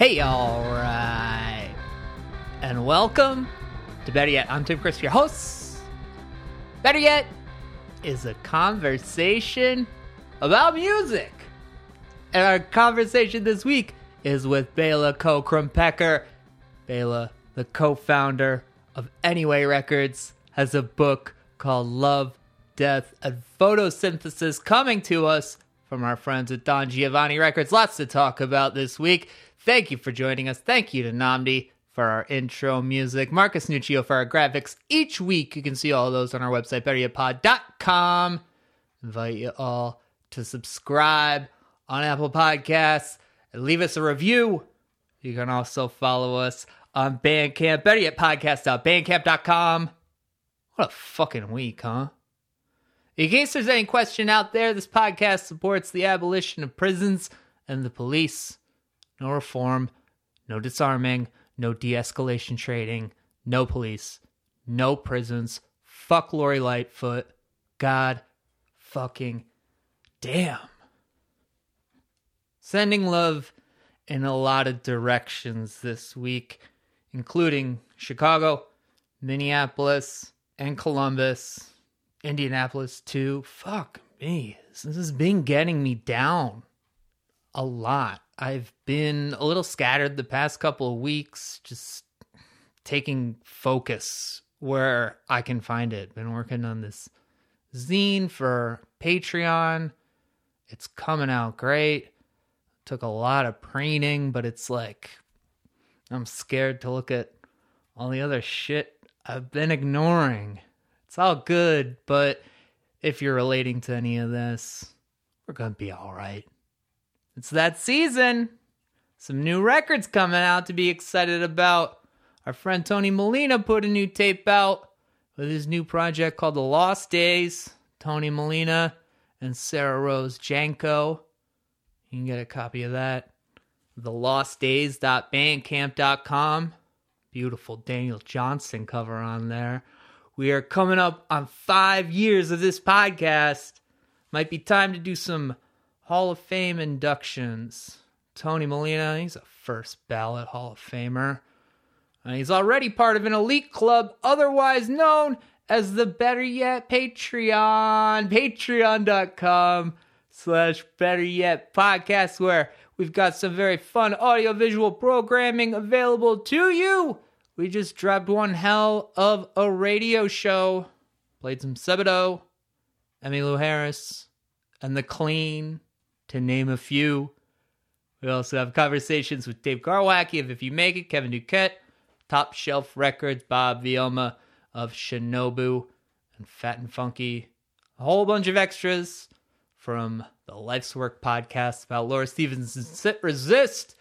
Hey, all right. And welcome to Better Yet. I'm Tim Chris, your host. Better Yet is a conversation about music. And our conversation this week is with Bela Koe-Krompecher. Bela, the co founder of Anyway Records, has a book called Love, Death, and Photosynthesis coming to us from our friends at Don Giovanni Records. Lots to talk about this week. Thank you for joining us. Thank you to Namdi for our intro music, Marcus Nuccio for our graphics. Each week, you can see all those on our website, betteryetpod.com. Invite you all to subscribe on Apple Podcasts and leave us a review. You can also follow us on Bandcamp, betteryetpodcast.bandcamp.com. What a fucking week, huh? In case there's any question out there, this podcast supports the abolition of prisons and the police. No reform, no disarming, no de escalation trading, no police, no prisons. Fuck Lori Lightfoot. God fucking damn. Sending love in a lot of directions this week, including Chicago, Minneapolis, and Columbus, Indianapolis too. Fuck me. This has been getting me down a lot. I've been a little scattered the past couple of weeks, just taking focus where I can find it. Been working on this zine for Patreon. It's coming out great. Took a lot of preening, but it's like I'm scared to look at all the other shit I've been ignoring. It's all good, but if you're relating to any of this, we're going to be all right. It's that season. Some new records coming out to be excited about. Our friend Tony Molina put a new tape out with his new project called The Lost Days. Tony Molina and Sarah Rose Janko. You can get a copy of that. TheLostDays.bandcamp.com. Beautiful Daniel Johnston cover on there. We are coming up on five years of this podcast. Might be time to do some Hall of Fame inductions. Tony Molina, he's a first ballot Hall of Famer. And he's already part of an elite club, otherwise known as the Better Yet Patreon. Patreon.com slash Better Yet Podcast, where we've got some very fun audiovisual programming available to you. We just dropped one hell of a radio show. Played some Sebadoh, Emmylou Harris, and The Clean, to name a few. We also have conversations with Dave Garwacki of If You Make It, Kevin Duquette, Top Shelf Records, Bob Vielma of Shinobu, and Fat and Funky. A whole bunch of extras from the Life's Work podcast about Laura Stevenson's Sit Resist.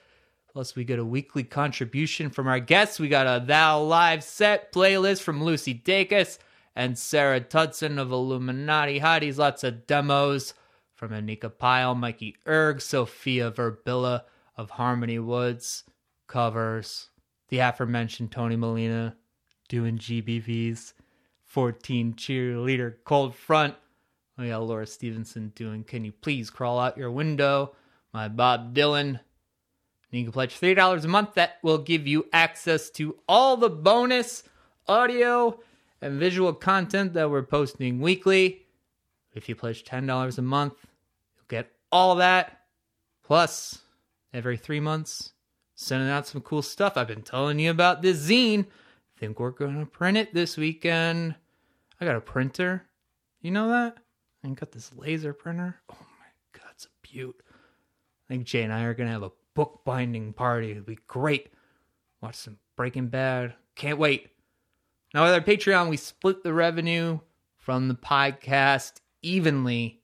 Plus, we get a weekly contribution from our guests. We got a Thou Live set playlist from Lucy Dacus and Sarah Tudzin of Illuminati Hotties. Lots of demos from Anika Pyle, Mikey Erg, Sofia Verbilla of Harmony Woods, covers, the aforementioned Tony Molina doing GBVs, 14 cheerleader cold front. We got Laura Stevenson doing Can You Please Crawl Out Your Window? My Bob Dylan. And you can pledge $3 a month. That will give you access to all the bonus audio and visual content that we're posting weekly. If you pledge $10 a month, all that. Plus, every three months, sending out some cool stuff. I've been telling you about this zine. Think we're going to print it this weekend. I got a printer. You know that? I got this laser printer. Oh my god, it's a beaut. I think Jay and I are going to have a book binding party. It'll be great. Watch some Breaking Bad. Can't wait. Now, with our Patreon, we split the revenue from the podcast evenly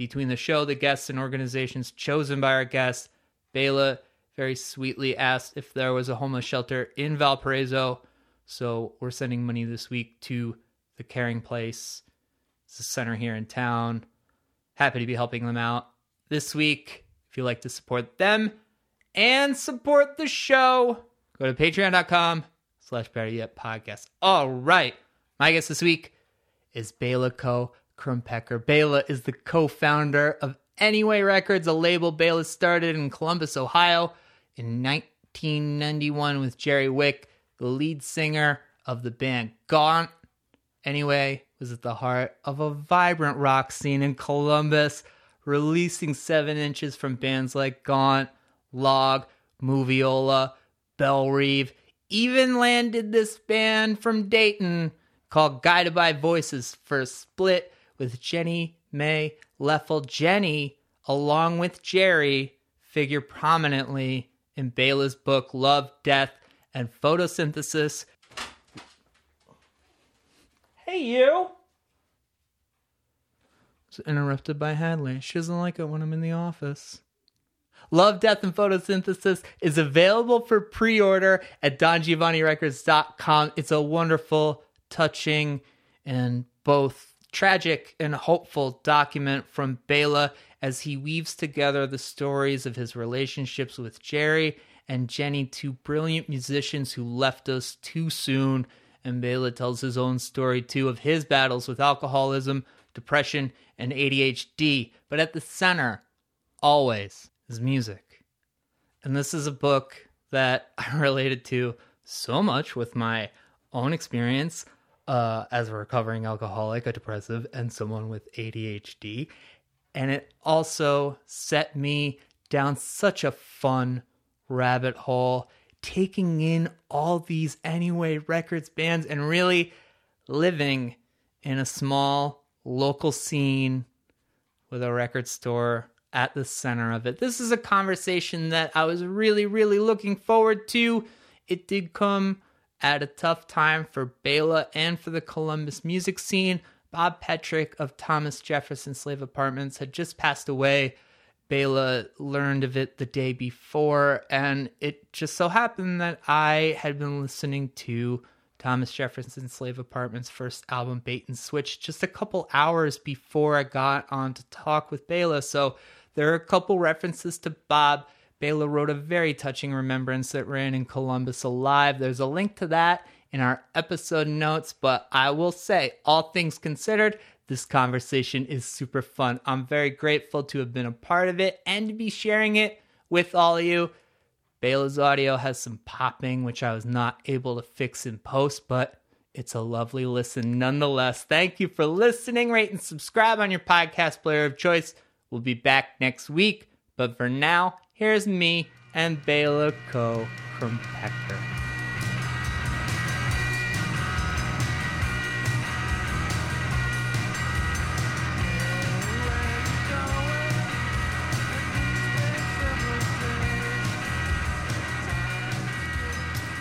between the show, the guests, and organizations chosen by our guests. Bela very sweetly asked if there was a homeless shelter in Valparaiso. So we're sending money this week to the Caring Place. It's a center here in town. Happy to be helping them out this week. If you'd like to support them and support the show, go to patreon.com slash better yet podcast. All right. My guest this week is Bela Koe Krompecker. Bela is the co-founder of Anyway Records, a label Bela started in Columbus, Ohio in 1991 with Jerry Wick, the lead singer of the band Gaunt. Anyway, was at the heart of a vibrant rock scene in Columbus, releasing seven inches from bands like Gaunt, Log, Moviola, Belle Reve, even landed this band from Dayton called Guided by Voices for a split with Jenny Mae Leffel. Jenny, along with Jerry, figure prominently in Bela's book Love, Death, and Photosynthesis. Hey, you! Was interrupted by Hadley. She doesn't like it when I'm in the office. Love, Death, and Photosynthesis is available for pre order at DonGiovanniRecords.com. It's a wonderful, touching, and both tragic and hopeful document from Bela as he weaves together the stories of his relationships with Jerry and Jenny, two brilliant musicians who left us too soon. And Bela tells his own story too of his battles with alcoholism, depression, and ADHD. But at the center, always, is music. And this is a book that I related to so much with my own experience uh, as a recovering alcoholic, a depressive, and someone with ADHD. And it also set me down such a fun rabbit hole, taking in all these Anyway Records bands and really living in a small local scene with a record store at the center of it. This is a conversation that I was really, really looking forward to. It did come at a tough time for Bela and for the Columbus music scene. Bob Petric of Thomas Jefferson Slave Apartments had just passed away. Bela learned of it the day before, and it just so happened that I had been listening to Thomas Jefferson Slave Apartments' first album, Bait and Switch, just a couple hours before I got on to talk with Bela. So there are a couple references to Bob. Bela wrote a very touching remembrance that ran in Columbus Alive. There's a link to that in our episode notes, but I will say, all things considered, this conversation is super fun. I'm very grateful to have been a part of it and to be sharing it with all of you. Bela's audio has some popping, which I was not able to fix in post, but it's a lovely listen nonetheless. Thank you for listening. Rate and subscribe on your podcast player of choice. We'll be back next week, but for now, here's me and Bela Co from Pecker.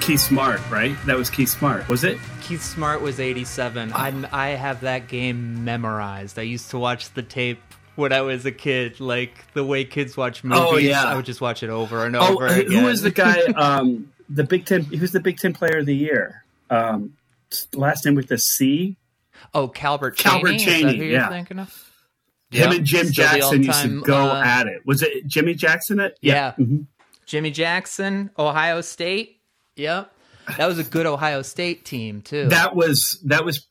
Keith Smart, right? That was Keith Smart, was it? Keith Smart was 87. Ah. I'm, I have that game memorized. I used to watch the tape when I was a kid, like the way kids watch movies. Oh, yeah. I would just watch it over and Oh, over again. who was the guy? Um, the Big Ten. Who's the Big Ten Player of the Year? Um, last name with the C. Oh, Calbert Calbert Chaney. Is that who you're yeah. thinking of? Him Yeah. and Jim Still Jackson used to go uh, at it. Was it Jimmy Jackson? It Yeah. Mhm. Jimmy Jackson, Ohio State. Yep. That was a good Ohio State team too. That was that was,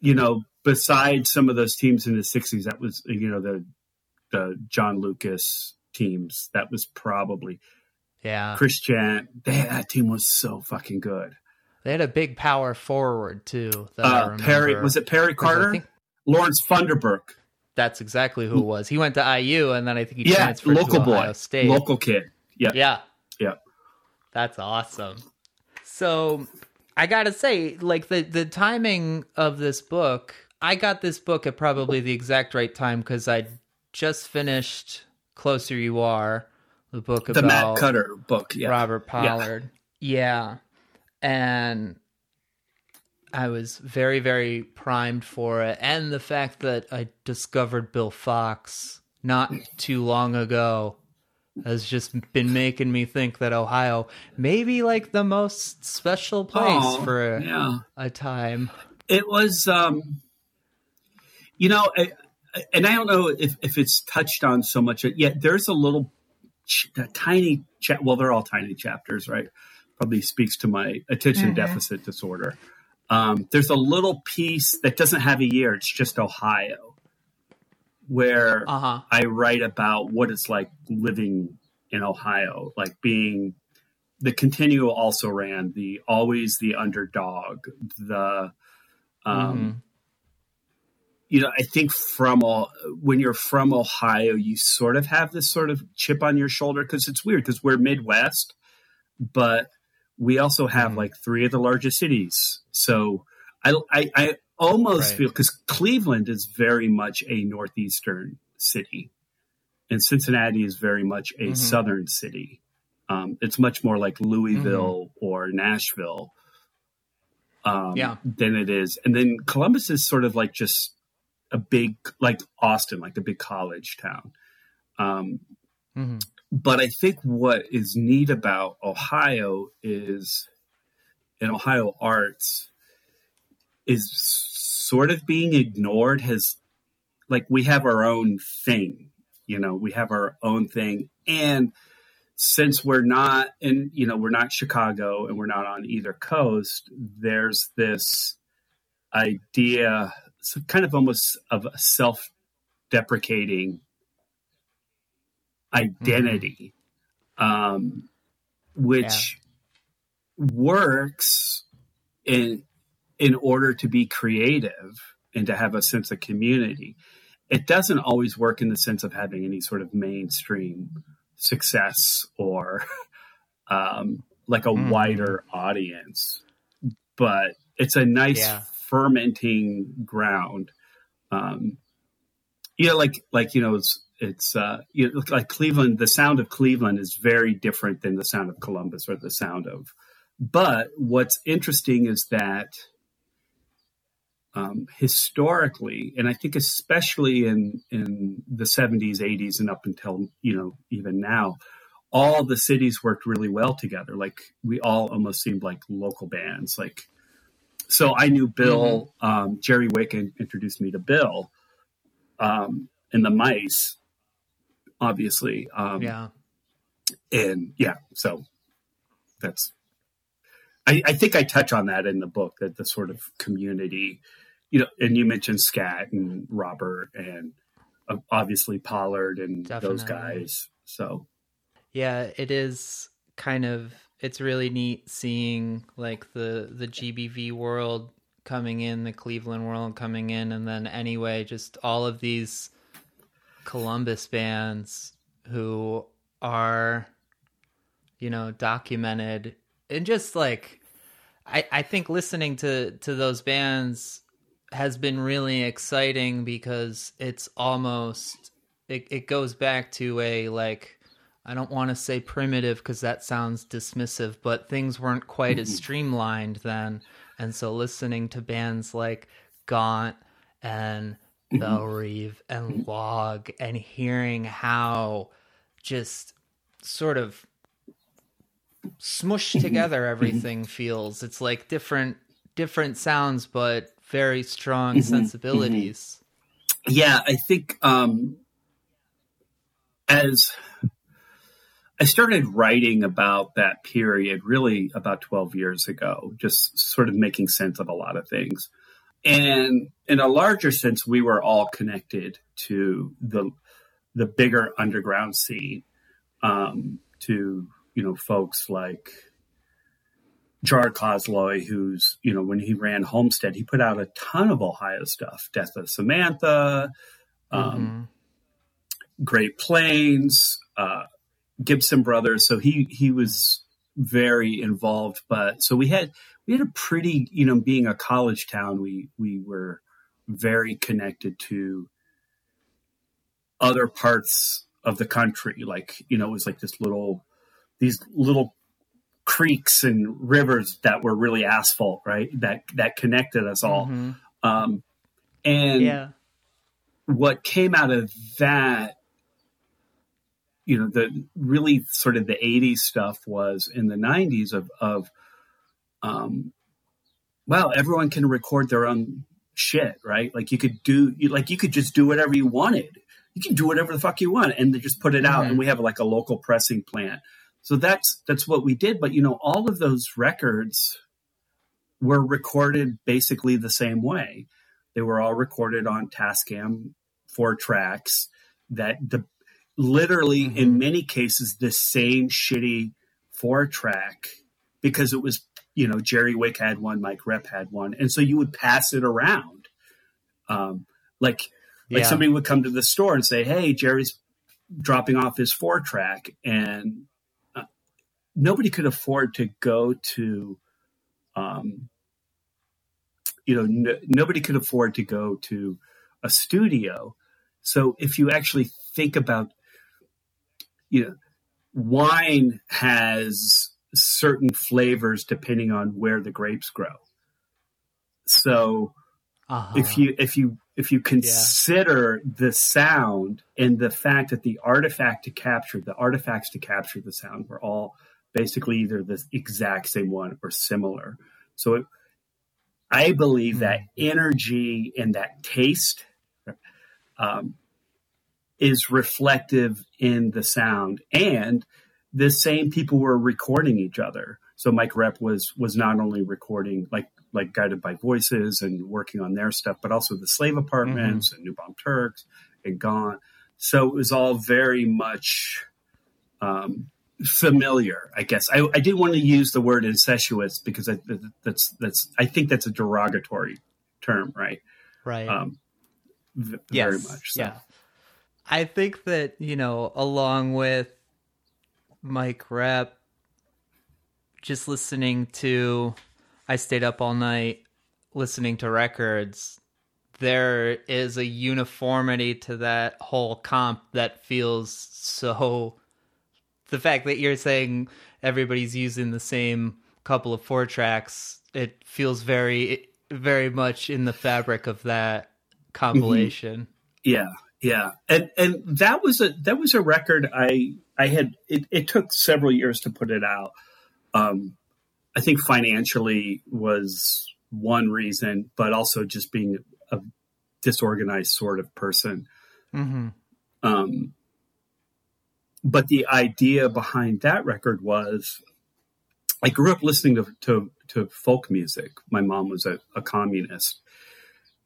you know, besides some of those teams in the '60s, that was you know the the John Lucas teams. That was probably yeah. Christian. They, that team was so fucking good. They had a big power forward too. Uh. Perry was it perry Carter? think Lawrence Funderburk. that's exactly who it was. He went to IU and then I think he Yeah, transferred local to Ohio boy, State. local kid. Yeah, Yeah. yeah. That's awesome. So I gotta say, like the the timing of this book, I got this book at probably the exact right time because I just finished Closer You Are, the book about The Matt Cutter book. Yeah, Robert Pollard. Yeah. And I was very, very primed for it. And the fact that I discovered Bill Fox not too long ago has just been making me think that Ohio may be like the most special place Oh, for a, yeah. a time. It was, um, you know, I, and I don't know if, if it's touched on so much yet. There's a little, ch- a tiny chat. Well, they're all tiny chapters, right? Probably speaks to my attention Mm-hmm. deficit disorder. Um, there's a little piece that doesn't have a year. It's just Ohio, where Uh huh. I write about what it's like living in Ohio, like being the Continuo also ran the always the underdog. The um, mm-hmm. You know, I think from all when you're from Ohio, you sort of have this sort of chip on your shoulder because it's weird because we're Midwest, but we also have mm-hmm. like three of the largest cities. So I I, I almost right. feel because Cleveland is very much a northeastern city, and Cincinnati is very much a mm-hmm. southern city. Um, it's much more like Louisville mm-hmm. or Nashville um, yeah. than it is. And then Columbus is sort of like just a big, like Austin, like a big college town. Um, mm-hmm. But I think what is neat about Ohio is, in Ohio arts, is sort of being ignored. Has like we have our own thing, you know, we have our own thing, and since we're not in, you know, we're not Chicago and we're not on either coast, there's this idea, kind of almost of a self deprecating identity, mm-hmm. um, which yeah. works in in order to be creative and to have a sense of community. It doesn't always work in the sense of having any sort of mainstream success or um, like a mm. wider audience. But it's a nice yeah. Fermenting ground. Um, know, like like you know, it's it's uh, you know, like Cleveland. The sound of Cleveland is very different than the sound of Columbus or the sound of. But what's interesting is that um, historically, and I think especially in in the 70s, 80s, and up until you know even now, all the cities worked really well together. Like we all almost seemed like local bands. Like so, I knew Bill. Mm-hmm. Um, Jerry Wick introduced me to Bill, um, and the Mice, obviously. Um, yeah, and yeah, so that's I, I, think I touch on that in the book that the sort of community you know, and you mentioned Scat and Robert and uh, obviously Pollard and Definitely. those guys. So, yeah, it is kind of it's really neat seeing like the the GBV world coming in, the Cleveland world coming in, and then anyway, just all of these Columbus bands who are, you know, documented and just like I I think listening to to those bands has been really exciting because it's almost it, it goes back to a like I don't want to say primitive because that sounds dismissive, but things weren't quite as mm-hmm. streamlined then. And so listening to bands like Gaunt and mm-hmm. Belle Reve and mm-hmm. Log and hearing how just sort of smushed together everything feels. It's like different different sounds, but very strong sensibilities. Yeah, I think um, as I started writing about that period really about 12 years ago, just sort of making sense of a lot of things. And in a larger sense, we were all connected to the the bigger underground scene, um, to you know folks like Gerard Cosloy, who's, you know, when he ran Homestead, he put out a ton of Ohio stuff Death of Samantha, um, mm-hmm. Great Plains, uh, Gibson Brothers. So he, he was very involved. But so we had, we had a pretty, you know, being a college town, we, we were very connected to other parts of the country. Like, you know, it was like this little, these little creeks and rivers that were really asphalt, right? That that connected us all. Mm-hmm. Um, and yeah. what came out of that, you know, the really sort of the '80s stuff was in the '90s of of, um, well, everyone can record their own shit, right? Like you could do, you, like you could just do whatever you wanted. You can do whatever the fuck you want and they just put it out. Mm-hmm. And we have like a local pressing plant so that's that's what we did. But you know, all of those records were recorded basically the same way. They were all recorded on Tascam four tracks that the literally mm-hmm. in many cases the same shitty four track because it was you know Jerry Wick had one, Mike Rep had one, and so you would pass it around. Um, like like Yeah. somebody would come to the store and say, "Hey, Jerry's dropping off his four track," and uh, nobody could afford to go to, um, you know, n- nobody could afford to go to a studio. So if you actually think about, you know, wine has certain flavors depending on where the grapes grow. So Uh-huh. if you if you if you consider the sound and the fact that the artifact to capture the artifacts to capture the sound were all basically either the exact same one or similar so it, i believe that energy and that taste um, is reflective in the sound and the same people were recording each other so mike rep was was not only recording like like guided by voices and working on their stuff but also the slave apartments and new bomb turks and gone so it was all very much um, familiar i guess I, I didn't want to use the word incestuous because I, that's that's i think that's a derogatory term right right. um, v- yes. very much so. Yeah. I think that, you know, along with Mike Rep, just listening to, I stayed up all night listening to records. There is a uniformity to that whole comp that feels so. The fact that you're saying everybody's using the same couple of four tracks, it feels very, very much in the fabric of that mm-hmm. compilation. Yeah, yeah, and and that was a that was a record I I had. It, it took several years to put it out. Um, I think financially was one reason, but also just being a disorganized sort of person. Mm-hmm. Um, but the idea behind that record was I grew up listening to, to, to folk music. My mom was a, a communist.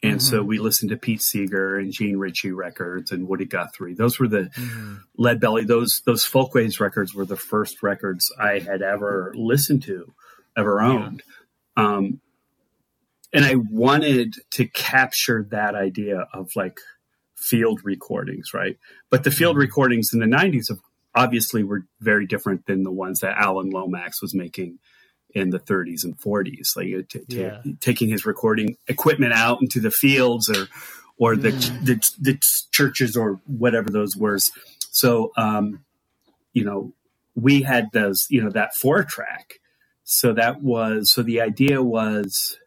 And so we listened to Pete Seeger and Jean Ritchie records and Woody Guthrie. Those were the Mm-hmm. Lead Belly. Those those Folkways records were the first records I had ever listened to, ever owned. Um, and I wanted to capture that idea of like field recordings, right? But the field recordings in the '90s obviously were very different than the ones that Alan Lomax was making in the 30s and 40s, like uh, t- t- Yeah. taking his recording equipment out into the fields or or the, the the churches or whatever those were. So, um, you know, we had those, you know, that four track. So that was so the idea was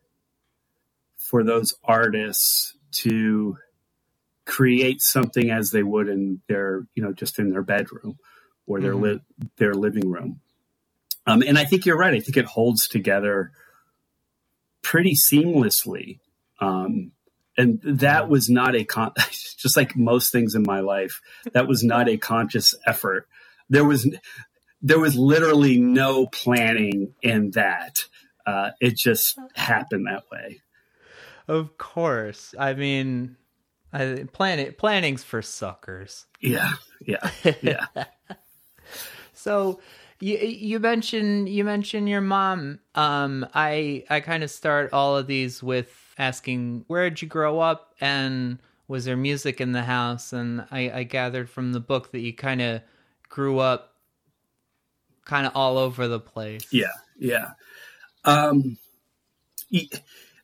for those artists to create something as they would in their, you know, just in their bedroom or their Mhm. li- their living room. Um, and I think you're right. I think it holds together pretty seamlessly. Um, and that was not a con- just like most things in my life. That was not a conscious effort. There was there was literally no planning in that. Uh, it just happened that way. Of course. I mean, I, plan, planning's for suckers. Yeah, yeah, yeah. So you you mentioned you mentioned your mom. Um, I I kind of start all of these with asking where did you grow up and was there music in the house? And I, I gathered from the book that you kind of grew up kind of all over the place. Yeah, yeah. Um,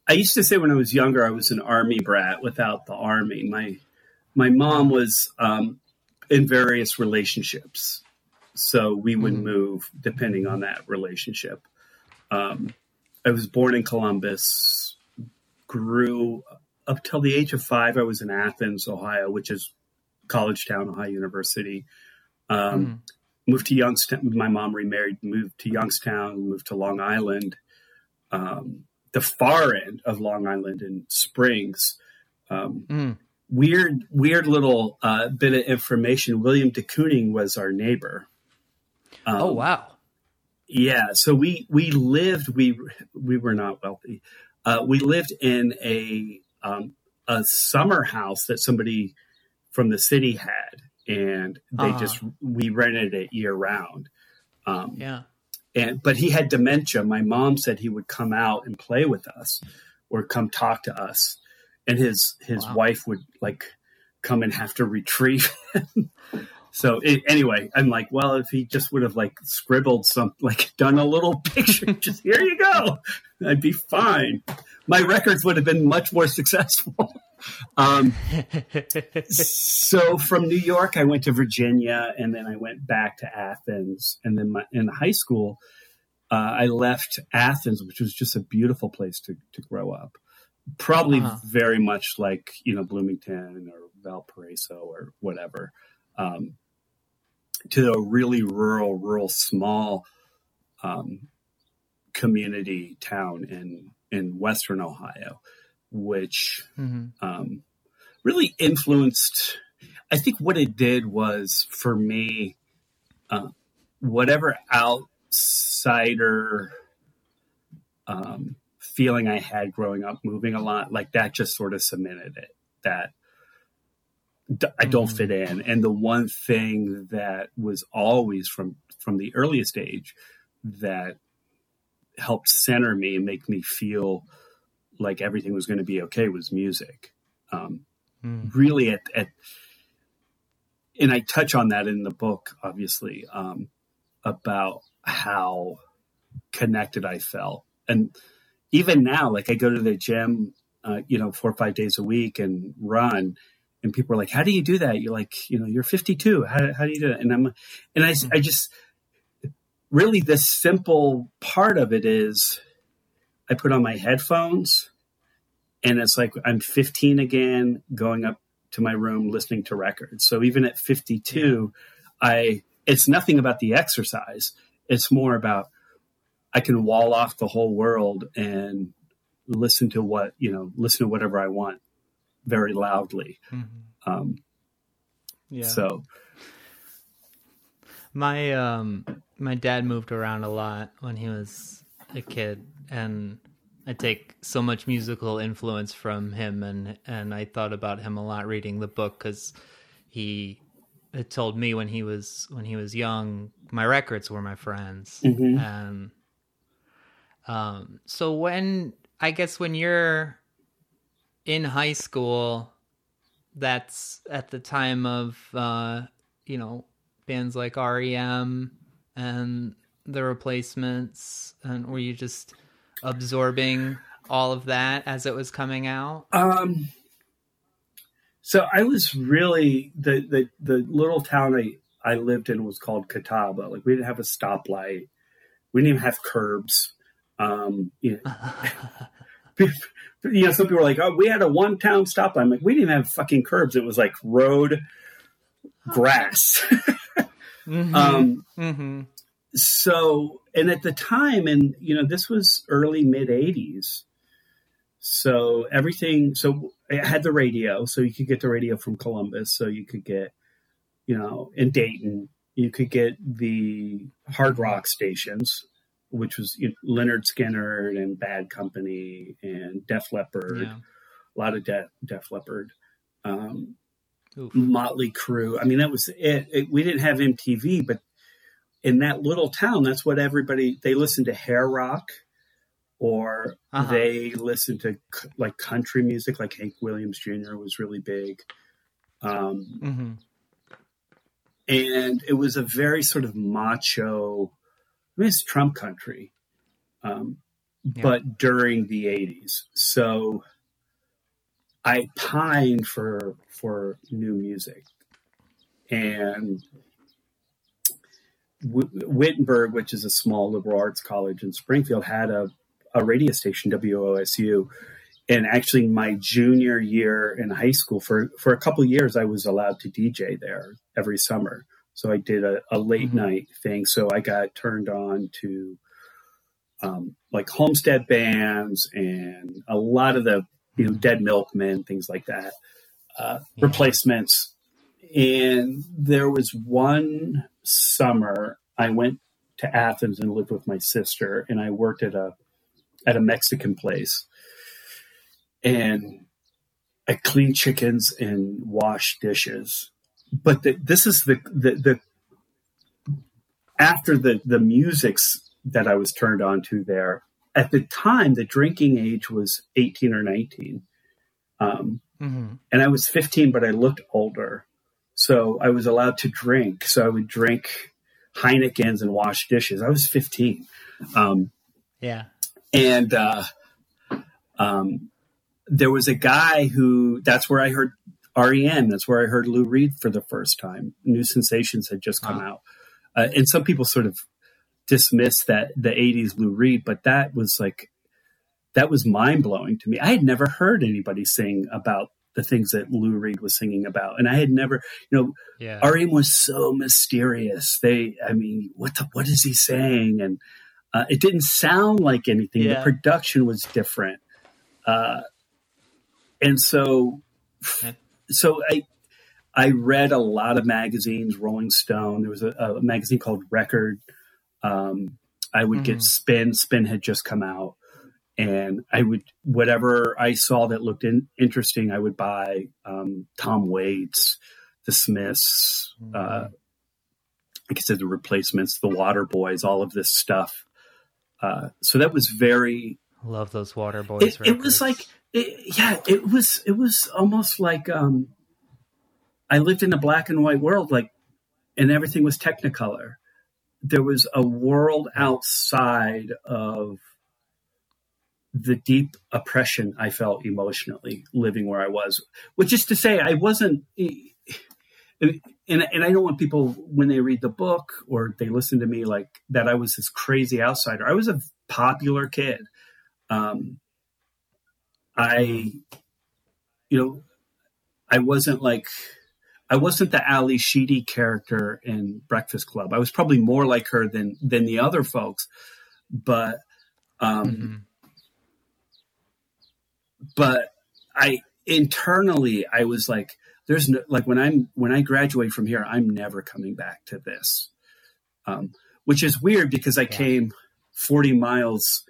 I used to say when I was younger, I was an army brat without the army. My my mom was um, in various relationships, so we would Mhm. move depending on that relationship. Um, I was born in Columbus, grew up till the age of five. I was in Athens, Ohio, which is college town, Ohio University. Um, Mhm. moved to Youngstown. My mom remarried, moved to Youngstown, moved to Long Island, um, the far end of Long Island in Springs. Um, Mm. weird, weird little uh, bit of information. William de Kooning was our neighbor. Um, Oh wow. yeah, so we we lived we we were not wealthy. Uh, we lived in a um, a summer house that somebody from the city had, and they Uh-huh. just we rented it year round. Um, Yeah. and but he had dementia. My mom said he would come out and play with us, or come talk to us, and his his wow. wife would like come and have to retrieve him. So it, anyway, I'm like, well, if he just would have like scribbled some, like done a little picture, just here you go, I'd be fine. My records would have been much more successful. Um, so from New York, I went to Virginia, and then I went back to Athens, and then my, in high school, uh, I left Athens, which was just a beautiful place to to grow up. Probably uh-huh. very much like you know Bloomington or Valparaiso or whatever, um, to a really rural, rural, small um, community town in in Western Ohio which mm-hmm. um, really influenced. I think what it did was for me, uh, whatever outsider um, feeling I had growing up, moving a lot, like that just sort of cemented it that I don't fit mm-hmm. in. And the one thing that was always from from the earliest age that helped center me and make me feel like everything was going to be okay was music. Um, mm. Really, at, at, and I touch on that in the book, obviously, um, about how connected I felt. And even now, like I go to the gym, uh, you know, four or five days a week and run. And people are like, how do you do that? You're like, you know, you're 52. How, how do you do it? And I'm, and I, I just, really the simple part of it is I put on my headphones and it's like I'm 15 again, going up to my room listening to records. So even at 52, yeah. I it's nothing about the exercise. It's more about I can wall off the whole world and listen to what you know, listen to whatever I want very loudly. Mm-hmm. Um, yeah. So my um my dad moved around a lot when he was a kid and I take so much musical influence from him, and and I thought about him a lot reading the book because he had told me when he was when he was young, my records were my friends, mm-hmm. and um, so when I guess when you're in high school, that's at the time of uh, you know bands like REM and the Replacements, and were you just absorbing all of that as it was coming out? Um, so I was really the the the little town I I lived in was called Catawba. Like we didn't have a stoplight, we didn't even have curbs. Um, you know, you know, some people were like, "Oh, we had a one town stoplight." I'm like, we didn't have fucking curbs. It was like road grass. mm-hmm. Um, mm-hmm so and at the time and you know this was early mid 80s so everything so it had the radio so you could get the radio from columbus so you could get you know in dayton you could get the hard rock stations which was you know, Lynyrd Skynyrd and bad company and def leppard yeah. a lot of def, def leppard um, Motley Crue. I mean, that was it. it. We didn't have MTV, but in that little town, that's what everybody they listened to hair rock, or uh-huh. they listened to like country music, like Hank Williams Jr. was really big. Um, mm-hmm. And it was a very sort of macho, I mean, it's Trump country, um, yeah. but during the 80s. So I pined for for new music. And Wittenberg, which is a small liberal arts college in Springfield, had a, a radio station, WOSU. And actually, my junior year in high school, for, for a couple years, I was allowed to DJ there every summer. So I did a, a late mm-hmm. night thing. So I got turned on to um, like homestead bands and a lot of the you know Dead Milkmen, things like that, uh, yeah. replacements. And there was one summer, I went to Athens and lived with my sister, and I worked at a at a Mexican place, and I cleaned chickens and washed dishes. But the, this is the, the the after the the music's that I was turned on to there. At the time, the drinking age was 18 or 19. Um, mm-hmm. And I was 15, but I looked older. So I was allowed to drink. So I would drink Heineken's and wash dishes. I was 15. Um, yeah. And uh, um, there was a guy who, that's where I heard REM. That's where I heard Lou Reed for the first time. New Sensations had just come wow. out. Uh, and some people sort of dismiss that the 80s Lou Reed, but that was like, that was mind blowing to me. I had never heard anybody sing about the things that Lou Reed was singing about. And I had never, you know, yeah. REM was so mysterious. They, I mean, what the, what is he saying? And uh, it didn't sound like anything. Yeah. The production was different. Uh, and so, so I, I read a lot of magazines, Rolling Stone. There was a, a magazine called Record. Um, I would mm-hmm. get Spin. Spin had just come out, and I would whatever I saw that looked in, interesting, I would buy. Um, Tom Waits, The Smiths, mm-hmm. uh, like I said, the Replacements, The Waterboys, all of this stuff. Uh, so that was very. Love those Waterboys. It, it was like, it, yeah, it was. It was almost like um, I lived in a black and white world, like, and everything was Technicolor. There was a world outside of the deep oppression I felt emotionally living where I was, which is to say, I wasn't. And, and I don't want people when they read the book or they listen to me like that I was this crazy outsider. I was a popular kid. Um, I, you know, I wasn't like I wasn't the Ally Sheedy character in Breakfast Club. I was probably more like her than than the other folks, but um, mm-hmm. but I internally I was like, there's no like when I'm when I graduate from here, I'm never coming back to this, um, which is weird because I yeah. came 40 miles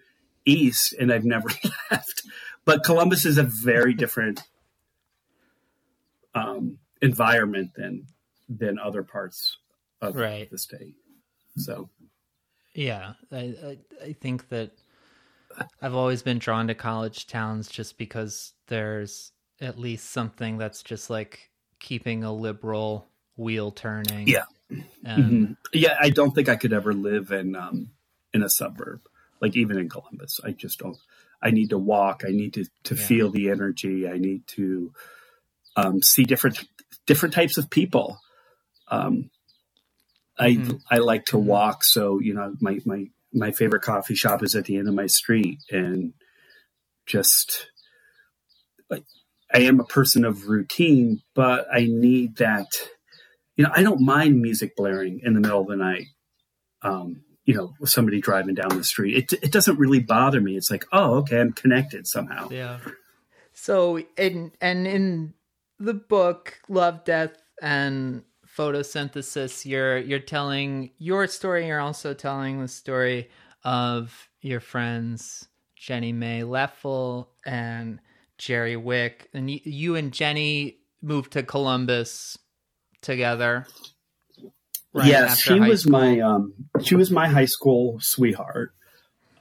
east and I've never left. But Columbus is a very different. Um, environment than than other parts of right. the state. So, yeah, I, I, I think that I've always been drawn to college towns just because there's at least something that's just like keeping a liberal wheel turning. Yeah. And, mm-hmm. Yeah, I don't think I could ever live in um in a suburb. Like even in Columbus. I just don't I need to walk, I need to to yeah. feel the energy, I need to um, see different different types of people. Um, I mm-hmm. I like to mm-hmm. walk, so you know my my my favorite coffee shop is at the end of my street, and just I, I am a person of routine, but I need that. You know, I don't mind music blaring in the middle of the night. Um, you know, somebody driving down the street. It it doesn't really bother me. It's like, oh, okay, I'm connected somehow. Yeah. So, and and in the book Love, Death, and Photosynthesis, you're you're telling your story. You're also telling the story of your friends Jenny Mae Leffel and Jerry Wick, and you, you and Jenny moved to Columbus together. Right yes, she was school. my um, she was my high school sweetheart.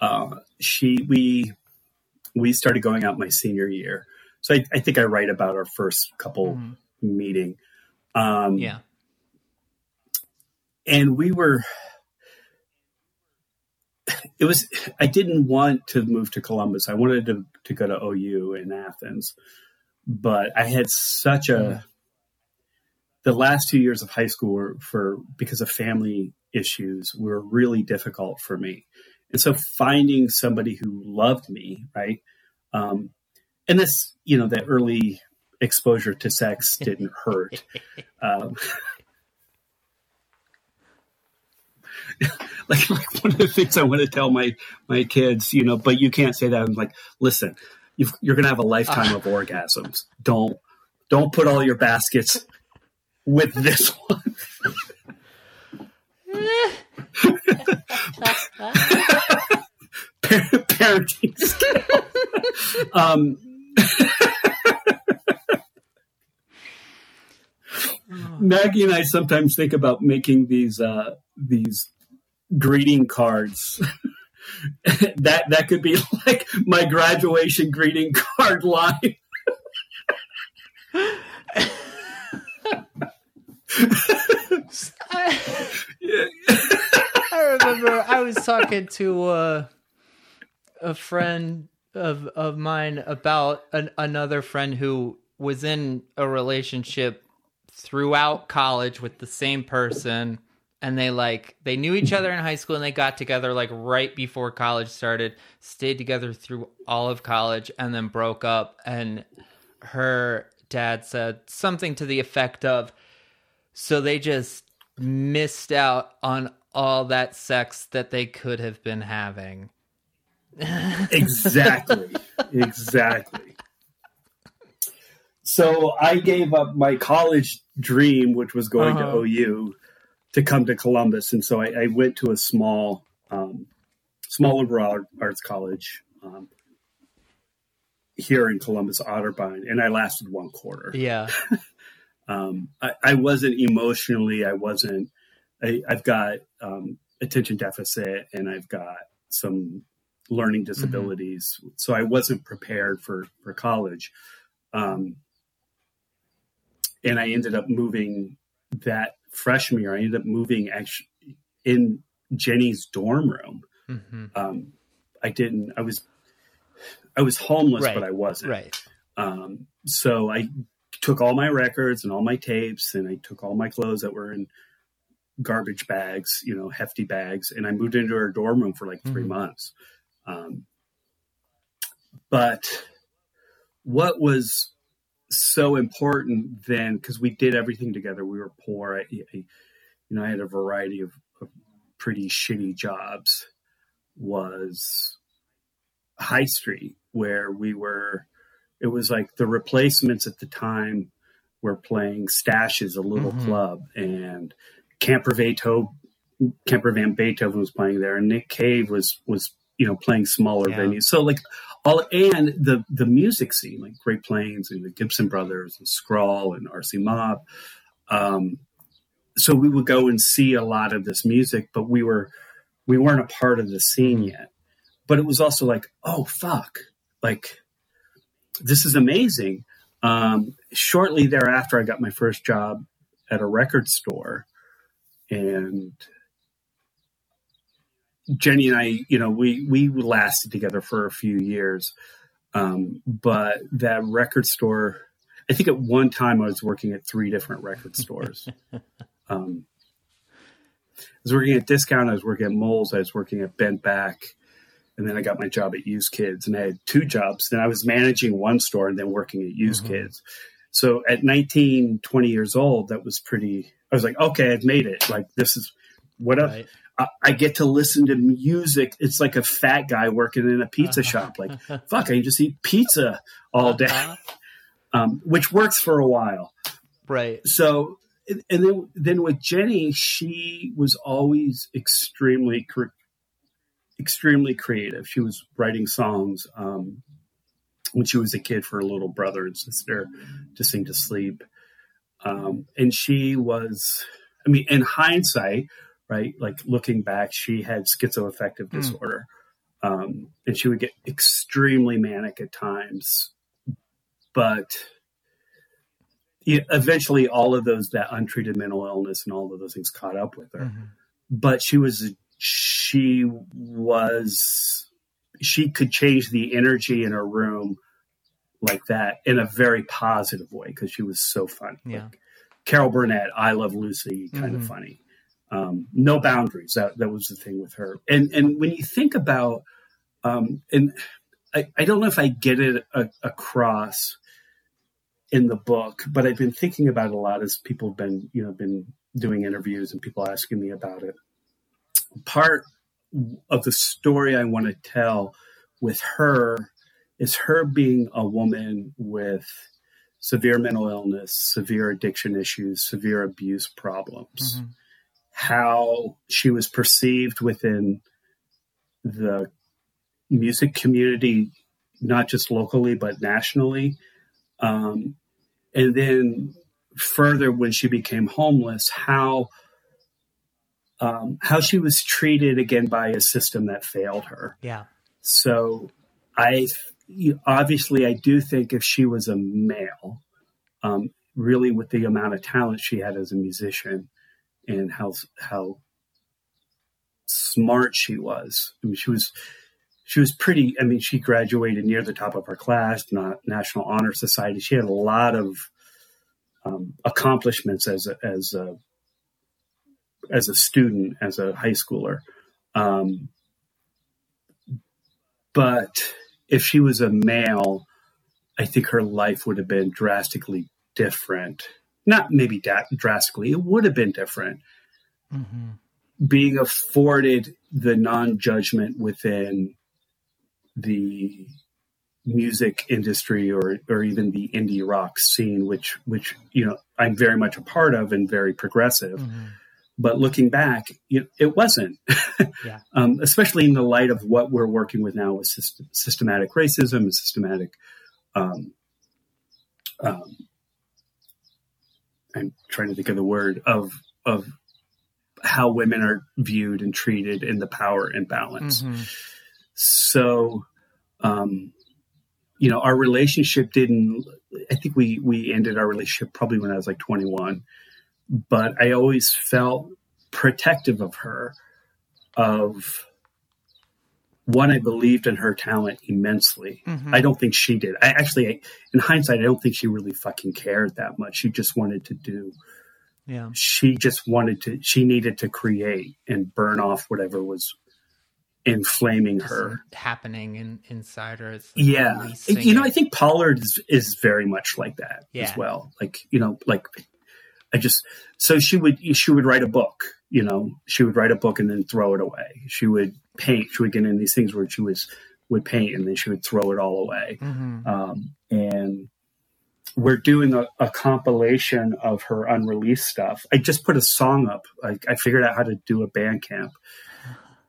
Uh, she we we started going out my senior year so I, I think I write about our first couple mm-hmm. meeting. Um, yeah. And we were, it was, I didn't want to move to Columbus. I wanted to, to go to OU in Athens, but I had such a, mm. The last two years of high school were for, because of family issues were really difficult for me. And so finding somebody who loved me, right? Um, and this, you know, that early exposure to sex didn't hurt. Um, like, like one of the things I want to tell my my kids, you know, but you can't say that. I'm like, listen, you are going to have a lifetime of orgasms. Don't don't put all your baskets with this one. Parenting. Um, Maggie and I sometimes think about making these uh, these greeting cards. that that could be like my graduation greeting card line. I, remember I was talking to uh, a friend of of mine about an, another friend who was in a relationship throughout college with the same person. And they like they knew each other in high school and they got together like right before college started stayed together through all of college and then broke up. And her dad said something to the effect of so they just missed out on all that sex that they could have been having. Exactly. Exactly. So i gave up my college dream which was going uh-huh. to ou to come to Columbus, and so I, I went to a small, um, small liberal arts college um, here in Columbus, Otterbein, and I lasted one quarter. Yeah, um, I, I, wasn't emotionally. I wasn't. I, have got um, attention deficit, and I've got some learning mm-hmm. disabilities, mm-hmm. so I wasn't prepared for for college. Um, and I ended up moving that freshman year, I ended up moving actually in Jenny's dorm room. Mm-hmm. Um, I didn't. I was I was homeless, right. but I wasn't. Right. Um, so I took all my records and all my tapes, and I took all my clothes that were in garbage bags, you know, hefty bags, and I moved into her dorm room for like 3 mm-hmm. months. Um, but what was so important then because we did everything together. We were poor. I, I, you know, I had a variety of, of pretty shitty jobs. Was High Street where we were. It was like the replacements at the time were playing Stache's, a little mm-hmm. club, and Camper Beethoven, Camper Van Beethoven was playing there, and Nick Cave was was you know playing smaller yeah. venues. So like all and the the music scene like Great Plains and the Gibson Brothers and Scrawl and RC Mob. Um, so we would go and see a lot of this music, but we were we weren't a part of the scene mm-hmm. yet. But it was also like, oh fuck, like this is amazing. Um, shortly thereafter, I got my first job at a record store, and Jenny and I, you know, we we lasted together for a few years, um, but that record store. I think at one time I was working at three different record stores. um, I was working at Discount. I was working at Moles. I was working at Bent Back, and then I got my job at Used Kids. And I had two jobs. Then I was managing one store and then working at Used mm-hmm. Kids. So at 19, 20 years old, that was pretty. I was like, okay, I've made it. Like this is what right. I get to listen to music. It's like a fat guy working in a pizza shop. Like, fuck, I just eat pizza all day, uh-huh. um, which works for a while. Right. So, and then, then with Jenny, she was always extremely, cre- extremely creative. She was writing songs um, when she was a kid for her little brother and sister to sing to sleep. Um, and she was, I mean, in hindsight, right? Like looking back, she had schizoaffective mm. disorder. Um, and she would get extremely manic at times. But eventually, all of those, that untreated mental illness and all of those things caught up with her. Mm-hmm. But she was, she was, she could change the energy in her room like that in a very positive way because she was so funny. Yeah. Like Carol Burnett, I Love Lucy, kind mm-hmm. of funny um, no boundaries. That that was the thing with her. And and when you think about, um, and I, I don't know if I get it a, across in the book, but I've been thinking about it a lot as people have been you know been doing interviews and people asking me about it. Part of the story I want to tell with her is her being a woman with severe mental illness, severe addiction issues, severe abuse problems. Mm-hmm how she was perceived within the music community, not just locally, but nationally. Um, and then further, when she became homeless, how um, how she was treated again by a system that failed her. Yeah. So I obviously I do think if she was a male, um, really with the amount of talent she had as a musician and how how smart she was. I mean, she was she was pretty. I mean, she graduated near the top of her class, not National Honor Society. She had a lot of um, accomplishments as a, as a as a student, as a high schooler. Um, but if she was a male, I think her life would have been drastically different. Not maybe da- drastically, it would have been different. Mm-hmm. Being afforded the non judgment within the music industry or or even the indie rock scene, which which you know I'm very much a part of and very progressive. Mm-hmm. But looking back, it, it wasn't, Yeah. um, especially in the light of what we're working with now with system, systematic racism and systematic. Um, um, I'm trying to think of the word of of how women are viewed and treated in the power imbalance. Mm-hmm. So, um, you know, our relationship didn't. I think we we ended our relationship probably when I was like 21, but I always felt protective of her. Of one, I believed in her talent immensely. Mm-hmm. I don't think she did. I actually, I, in hindsight, I don't think she really fucking cared that much. She just wanted to do. Yeah. She just wanted to. She needed to create and burn off whatever was inflaming her. happening in, inside her. Like Yeah, you know. I think Pollard is, is very much like that Yeah. as well. Like you know, like I just so she would she would write a book. You know, she would write a book and then throw it away. She would paint. She would get in these things where she was would paint and then she would throw it all away. Mhm. Um, and we're doing a, a compilation of her unreleased stuff. I just put a song up. I, I figured out how to do a Bandcamp.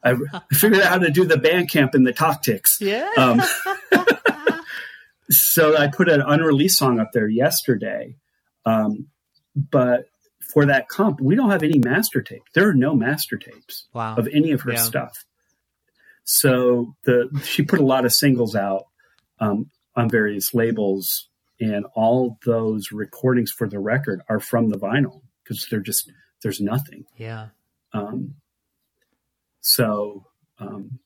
I, I figured out how to do the Bandcamp in the Tactics. Yeah. Um, so I put an unreleased song up there yesterday. Um, but for that comp, we don't have any master tape. There are no master tapes wow. of any of her Yeah. stuff. So the she put a lot of singles out um, on various labels, and all those recordings for the record are from the vinyl because they're just there's nothing. Yeah. Um, so, um,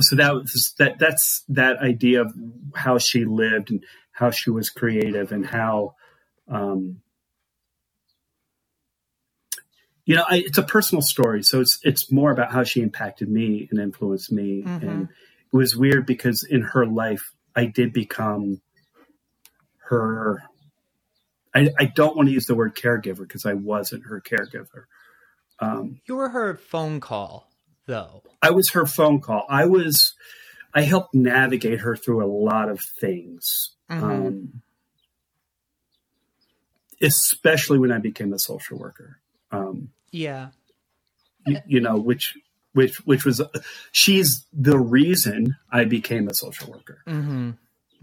so that was that. That's that idea of how she lived and how she was creative and how, um, you know, I, it's a personal story. So it's it's more about how she impacted me and influenced me. Mhm. And it was weird because in her life, I did become her. I, I don't want to use the word caregiver because I wasn't her caregiver. Um, You were her phone call, though. I was her phone call. I was, I helped navigate her through a lot of things. Mhm. Um, especially when I became a social worker. Um, yeah. you, you know, which, which, which was, she's the reason I became a social worker. Mm-hmm.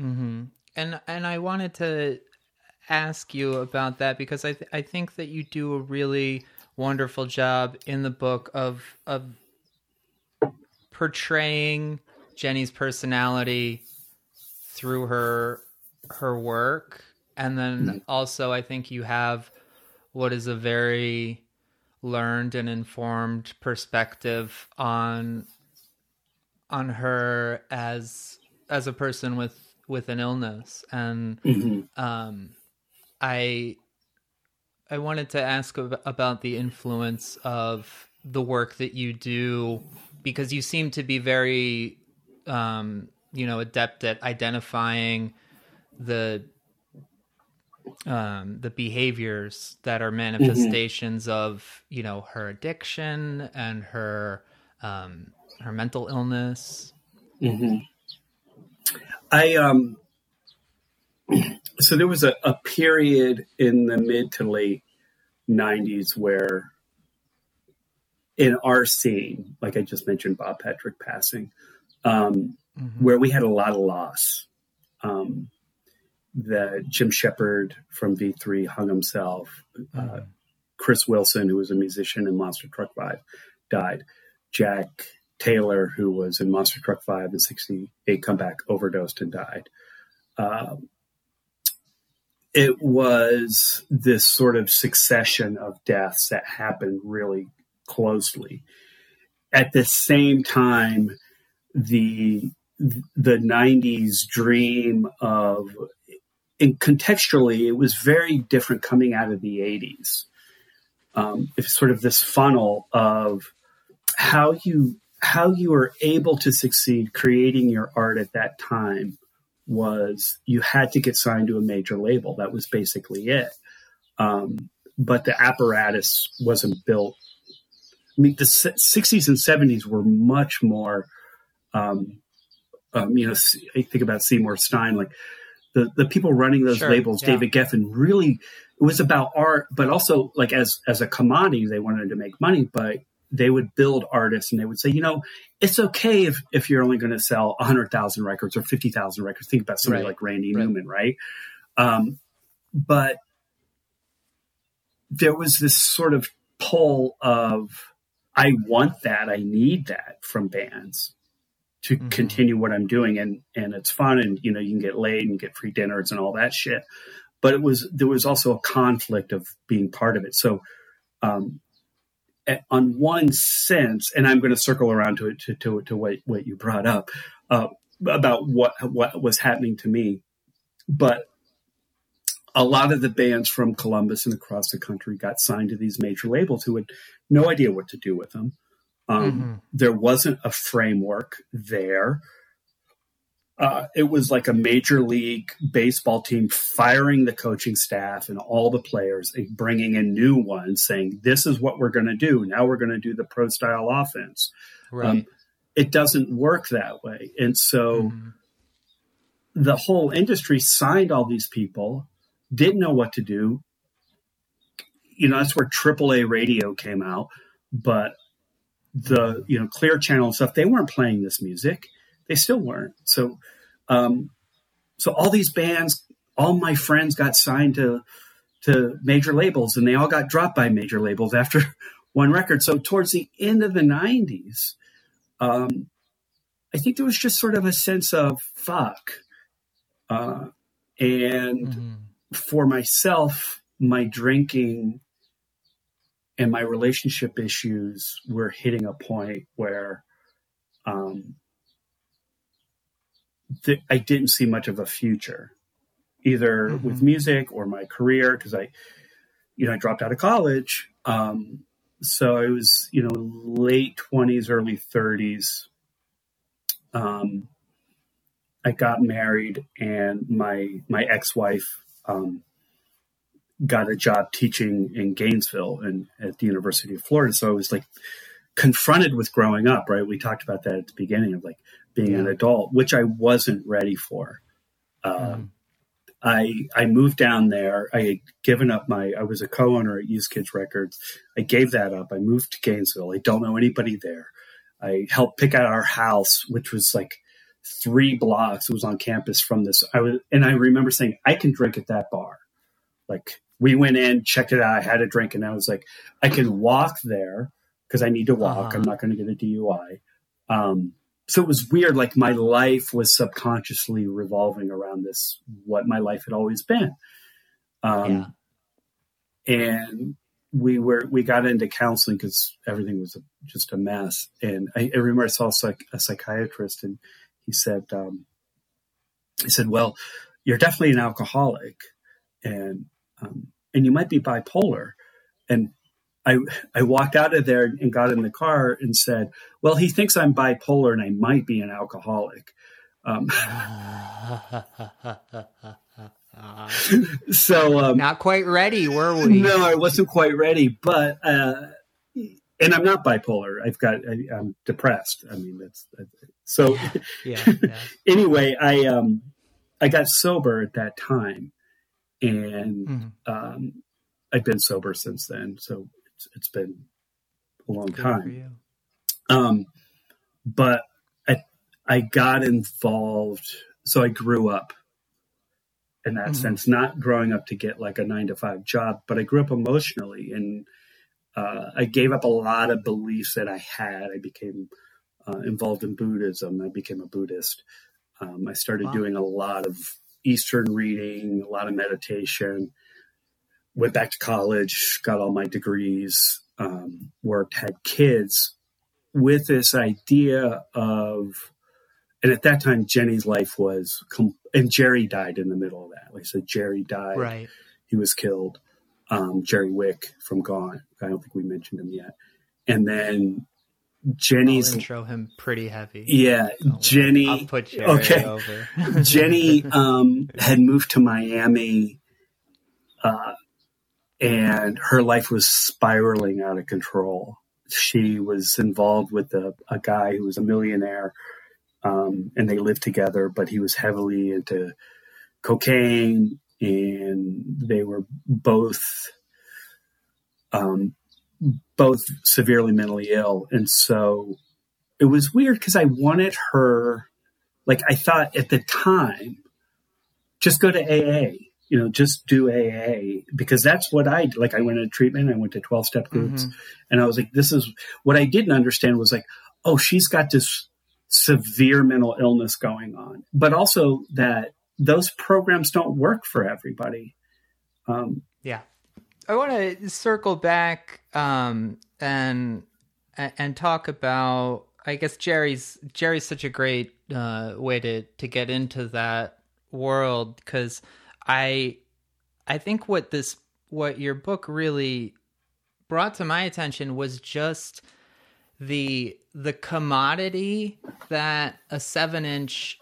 Mm-hmm. And and I wanted to ask you about that because I th- I think that you do a really wonderful job in the book of of portraying Jenny's personality through her her work and then also I think you have what is a very learned and informed perspective on on her as as a person with with an illness and Mhm. um i i wanted to ask ab- about the influence of the work that you do because you seem to be very um you know adept at identifying the um the behaviors that are manifestations of you know her addiction and her um her mental illness hmm I um. So there was a, a period in the mid to late '90s where, in our scene, like I just mentioned, Bob Petric passing, um, Mhm. where we had a lot of loss. Um, the Jim Shepard from V3 hung himself. Uh, Chris Wilson, who was a musician in Monster Truck Five, died. Jack Taylor, who was in Monster Truck Five and '68 comeback, overdosed and died. Um, it was this sort of succession of deaths that happened really closely. At the same time, the the 90s dream of and contextually it was very different coming out of the 80s um, it's sort of this funnel of how you how you were able to succeed creating your art at that time was you had to get signed to a major label. That was basically it. Um, but the apparatus wasn't built. I mean the 60s and 70s were much more um, um, you know, I think about Seymour Stein, like the, the people running those sure, labels, yeah. David Geffen, really, it was about art, but also like as, as a commodity, they wanted to make money, but they would build artists and they would say, you know, it's okay if, if you're only going to sell 100,000 records or 50,000 records. Think about somebody right. like Randy right. Newman, right? Um, but there was this sort of pull of, I want that, I need that from bands to mm-hmm. continue what I'm doing and and it's fun and you know you can get laid and get free dinners and all that shit. But it was there was also a conflict of being part of it. So um, on one sense, and I'm going to circle around to it to, to, to what, what you brought up uh, about what what was happening to me, but a lot of the bands from Columbus and across the country got signed to these major labels who had no idea what to do with them. Um, mm-hmm. There wasn't a framework there. Uh, it was like a major league baseball team firing the coaching staff and all the players and bringing in new ones saying, This is what we're going to do. Now we're going to do the pro style offense. Right. Um, it doesn't work that way. And so mm-hmm. the whole industry signed all these people, didn't know what to do. You know, that's where AAA radio came out. But the you know clear channel and stuff they weren't playing this music. They still weren't. So um so all these bands all my friends got signed to to major labels and they all got dropped by major labels after one record. So towards the end of the 90s um i think there was just sort of a sense of fuck uh and mm-hmm. for myself my drinking and my relationship issues were hitting a point where um, th- I didn't see much of a future, either mm-hmm. with music or my career, because I, you know, I dropped out of college. Um, so I was, you know, late twenties, early thirties. Um, I got married, and my my ex wife um, got a job teaching in Gainesville and at the University of Florida. So I was like confronted with growing up, right? We talked about that at the beginning of like being yeah. an adult, which I wasn't ready for. mm. I I moved down there. I had given up my. I was a co-owner at Used Kids Records. I gave that up. I moved to Gainesville. I don't know anybody there. I helped pick out our house, which was like three blocks. It was on campus from this. I was, and I remember saying, "I can drink at that bar." Like we went in, checked it out. I had a drink, and I was like, I can walk there because I need to walk. Uh-huh. I'm not going to get a DUI. Um, so it was weird. Like my life was subconsciously revolving around this, what my life had always been. Um, yeah. And we were we got into counseling because everything was just a mess. And I, I remember I saw a, psych, a, psychiatrist, and he said, um, he said, "Well, you're definitely an alcoholic." And um, and you might be bipolar. And I I walked out of there and got in the car and said, "Well, he thinks I'm bipolar and I might be an alcoholic." Um, so um, not quite ready, were we? No, I wasn't quite ready, but uh, and I'm not bipolar. I've got I, am depressed. I mean, that's, that's so. Yeah, yeah, yeah. anyway, I um I got sober at that time, and mm-hmm. um, I've been sober since then. So it's, it's been a long Good time. Um, but I I got involved. So I grew up in that mm-hmm. sense, not growing up to get like a nine to five job, but I grew up emotionally and uh, I gave up a lot of beliefs that I had. I became uh, involved in Buddhism. I became a Buddhist. Um, I started wow. doing a lot of Eastern reading, a lot of meditation. Went back to college, got all my degrees, um, worked, had kids with this idea of, and at that time, Jenny's life was, and Jerry died in the middle of that. Like I said, Jerry died. Right. He was killed. Um, Jerry Wick from Gaunt. I don't think we mentioned him yet. And then Jenny's I'll intro him pretty heavy. Yeah, so Jenny. I'll put Jerry okay. over. Jenny um, had moved to Miami, uh, and her life was spiraling out of control. She was involved with a, a guy who was a millionaire, um, and they lived together. But he was heavily into cocaine, and they were both um, both severely mentally ill. And so it was weird because I wanted her, like, I thought at the time, just go to AA, you know, just do AA because that's what I like. I went to treatment, I went to 12 step groups, mm-hmm. and I was like, this is what I didn't understand was like, oh, she's got this severe mental illness going on, but also that those programs don't work for everybody. Um, yeah. I want to circle back um, and and talk about. I guess Jerry's Jerry's such a great uh, way to to get into that world because I I think what this what your book really brought to my attention was just the the commodity that a seven inch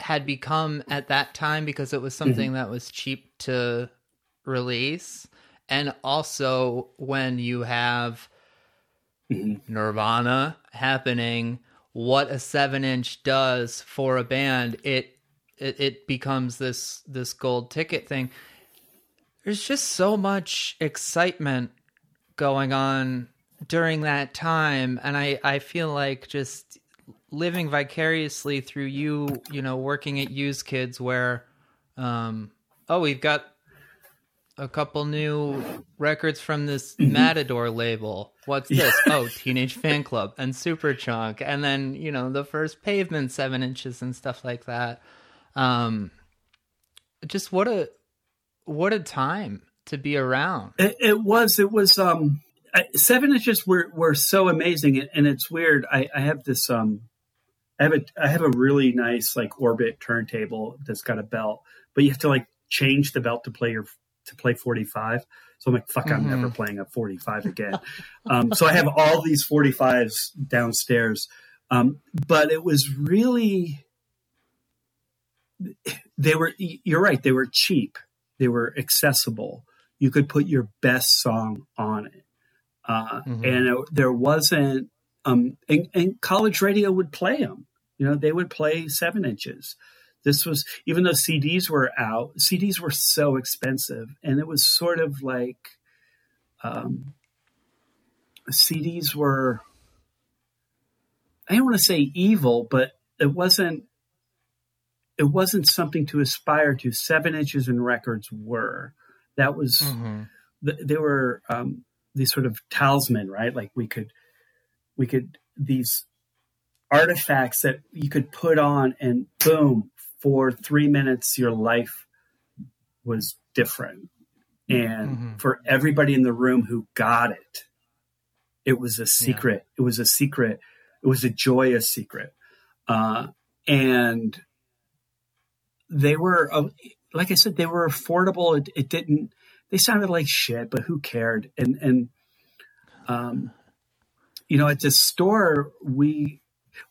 had become at that time because it was something mm-hmm. that was cheap to release and also when you have mm-hmm. Nirvana happening, what a seven inch does for a band, it, it it becomes this this gold ticket thing. There's just so much excitement going on during that time, and I I feel like just living vicariously through you, you know, working at Used Kids, where, um, oh, we've got a couple new records from this. Matador label. What's this? oh, Teenage Fanclub and Superchunk, and then you know the first Pavement seven inches and stuff like that. Um, just what a what a time to be around. It, it was. It was. Um, seven inches were were so amazing, and it's weird. I, I have this. Um, I have a I have a really nice like orbit turntable that's got a belt, but you have to like change the belt to play your to play 45. So I'm like, fuck, mm-hmm. I'm never mm-hmm. playing a 45 again. um, so I have all these 45s downstairs. Um, but it was really, they were, you're right, they were cheap, they were accessible. You could put your best song on it. Uh, mm-hmm. And it, there wasn't, um, and, and college radio would play them. You know, they would play seven inches. This was, even though CDs were out, CDs were so expensive. And it was sort of like um, CDs were, I don't want to say evil, but it wasn't. It wasn't something to aspire to. Seven inches in records were. That was. Mm-hmm. They were um, these sort of talisman, right? Like we could, we could these artifacts that you could put on and boom for three minutes, your life was different. And mm-hmm. for everybody in the room who got it, it was a secret. Yeah. It was a secret. It was a joyous secret. Uh, and they were, uh, like I said, they were affordable. It, it, didn't, they sounded like shit, but who cared? And, and, um, you know, at the store, we,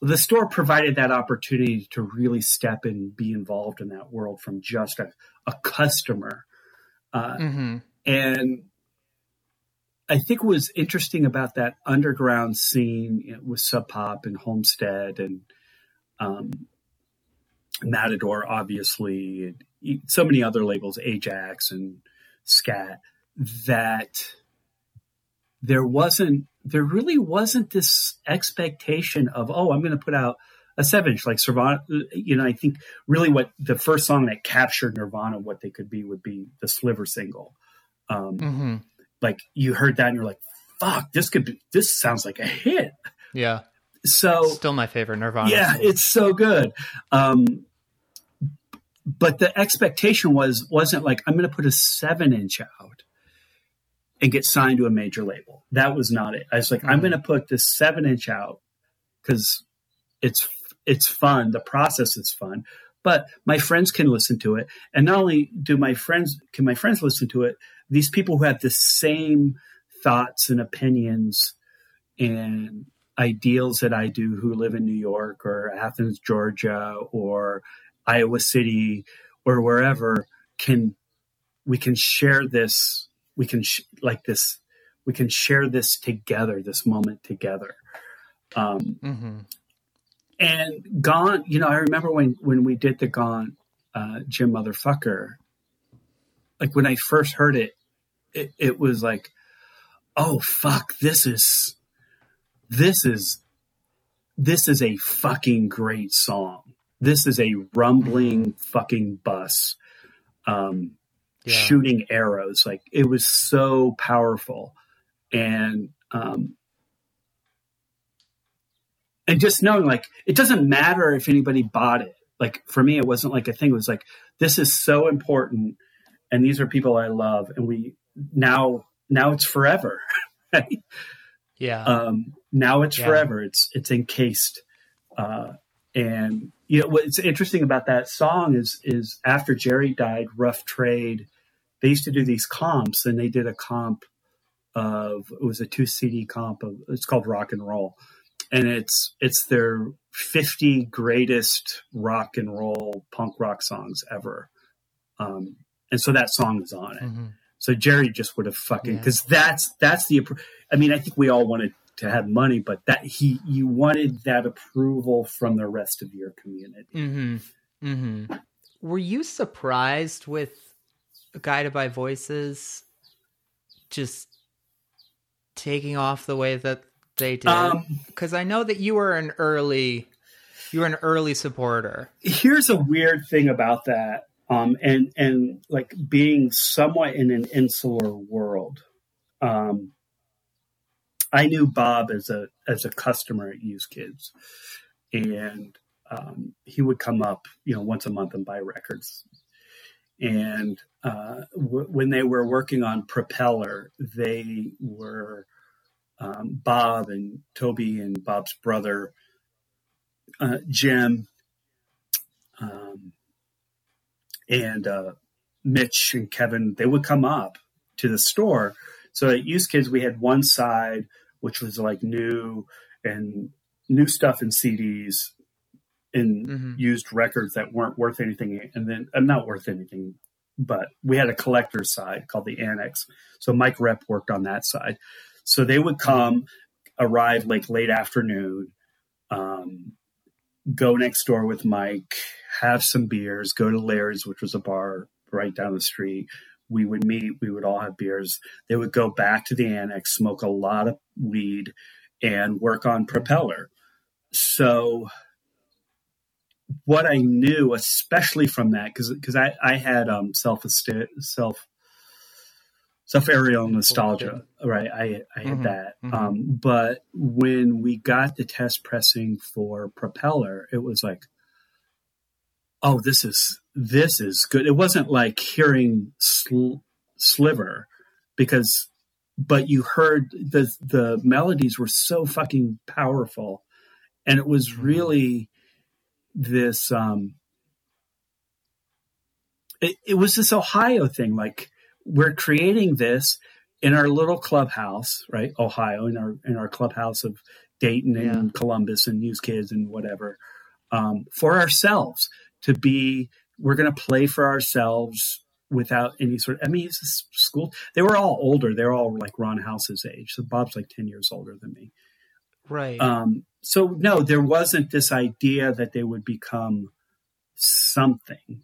the store provided that opportunity to really step and be involved in that world from just a, a customer. Uh, mm-hmm. And I think what was interesting about that underground scene with Sub Pop and Homestead and um, Matador, obviously, and so many other labels, Ajax and Scat, that there wasn't there really wasn't this expectation of oh i'm going to put out a seven inch like Nirvana. You know, I think really what the first song that captured Nirvana, what they could be, would be the Sliver single. Um, Mm-hmm. Like you heard that and you're like, "Fuck, this could be. This sounds like a hit." Yeah. So Still my favorite Nirvana. yeah, song. it's so good. Um, but the expectation was wasn't like I'm going to put a seven inch out and get signed to a major label. That was not it. I was like, I'm Mhm. going to put this seven inch out because it's it's fun. The process is fun, but my friends can listen to it, and not only do my friends can my friends listen to it. These people who have the same thoughts and opinions and ideals that I do who live in New York or Athens, Georgia or Iowa City or wherever can we can share this we can sh- like this we can share this together this moment together. Um Mm-hmm. and Gaunt you know i remember when when we did the Gaunt uh jim motherfucker like when i first heard it it, it was like oh fuck this is this is this is a fucking great song. This is a rumbling fucking bus. Um Yeah. shooting arrows like it was so powerful and um and just knowing like it doesn't matter if anybody bought it like for me it wasn't like a thing it was like this is so important and these are people i love and we now now it's forever right? Yeah. um now it's Yeah. forever it's it's encased uh and you know what's interesting about that song is is after jerry died rough trade they used to do these comps and they did a comp of it was a two cd comp of it's called rock and roll and it's it's their 50 greatest rock and roll punk rock songs ever um and so that song is on it Mhm. so Jerry just would have fucking Yeah. because that's that's the. I mean, I think we all wanted to have money, but that he you wanted that approval from the rest of your community. Mm-hmm. Mm-hmm. Were you surprised with Guided by Voices just taking off the way that they did? Um, Because I know that you were an early, you were an early supporter. here's a weird thing about that, um, and and like being somewhat in an insular world. Um, I knew Bob as a as a customer at Used Kids, and um, he would come up, you know, once a month and buy records. And uh, w- when they were working on Propeller, they were um, Bob and Toby and Bob's brother uh, Jim um, and uh, Mitch and Kevin. They would come up to the store. So at Used Kids, we had one side which was like new and new stuff in CDs and Mhm. used records that weren't worth anything, and then uh, not worth anything. But we had a collector side called the Annex. So Mike Rep worked on that side. So they would come, arrive like late afternoon, um, go next door with Mike, have some beers, go to Larry's, which was a bar right down the street. We would meet, we would all have beers. They would go back to the annex, smoke a lot of weed, and work on Propeller. So, what I knew, especially from that, because because I, I had um, self self self aerial nostalgia, right? I I had Mhm, that, mhm. um, but when we got the test pressing for Propeller, it was like, oh, this is this is good. It wasn't like hearing sl- Sliver, because but you heard the the melodies were so fucking powerful, and it was Mhm. really this um it, it was this ohio thing like we're creating this in our little clubhouse right? Ohio in our in our clubhouse of dayton and columbus and Used Kids and whatever um, for ourselves to be we're going to play for ourselves without any sort of i mean it's a school they were all older they're all like ron house's age so bob's like 10 years older than me. Right. um, so no, there wasn't this idea that they would become something.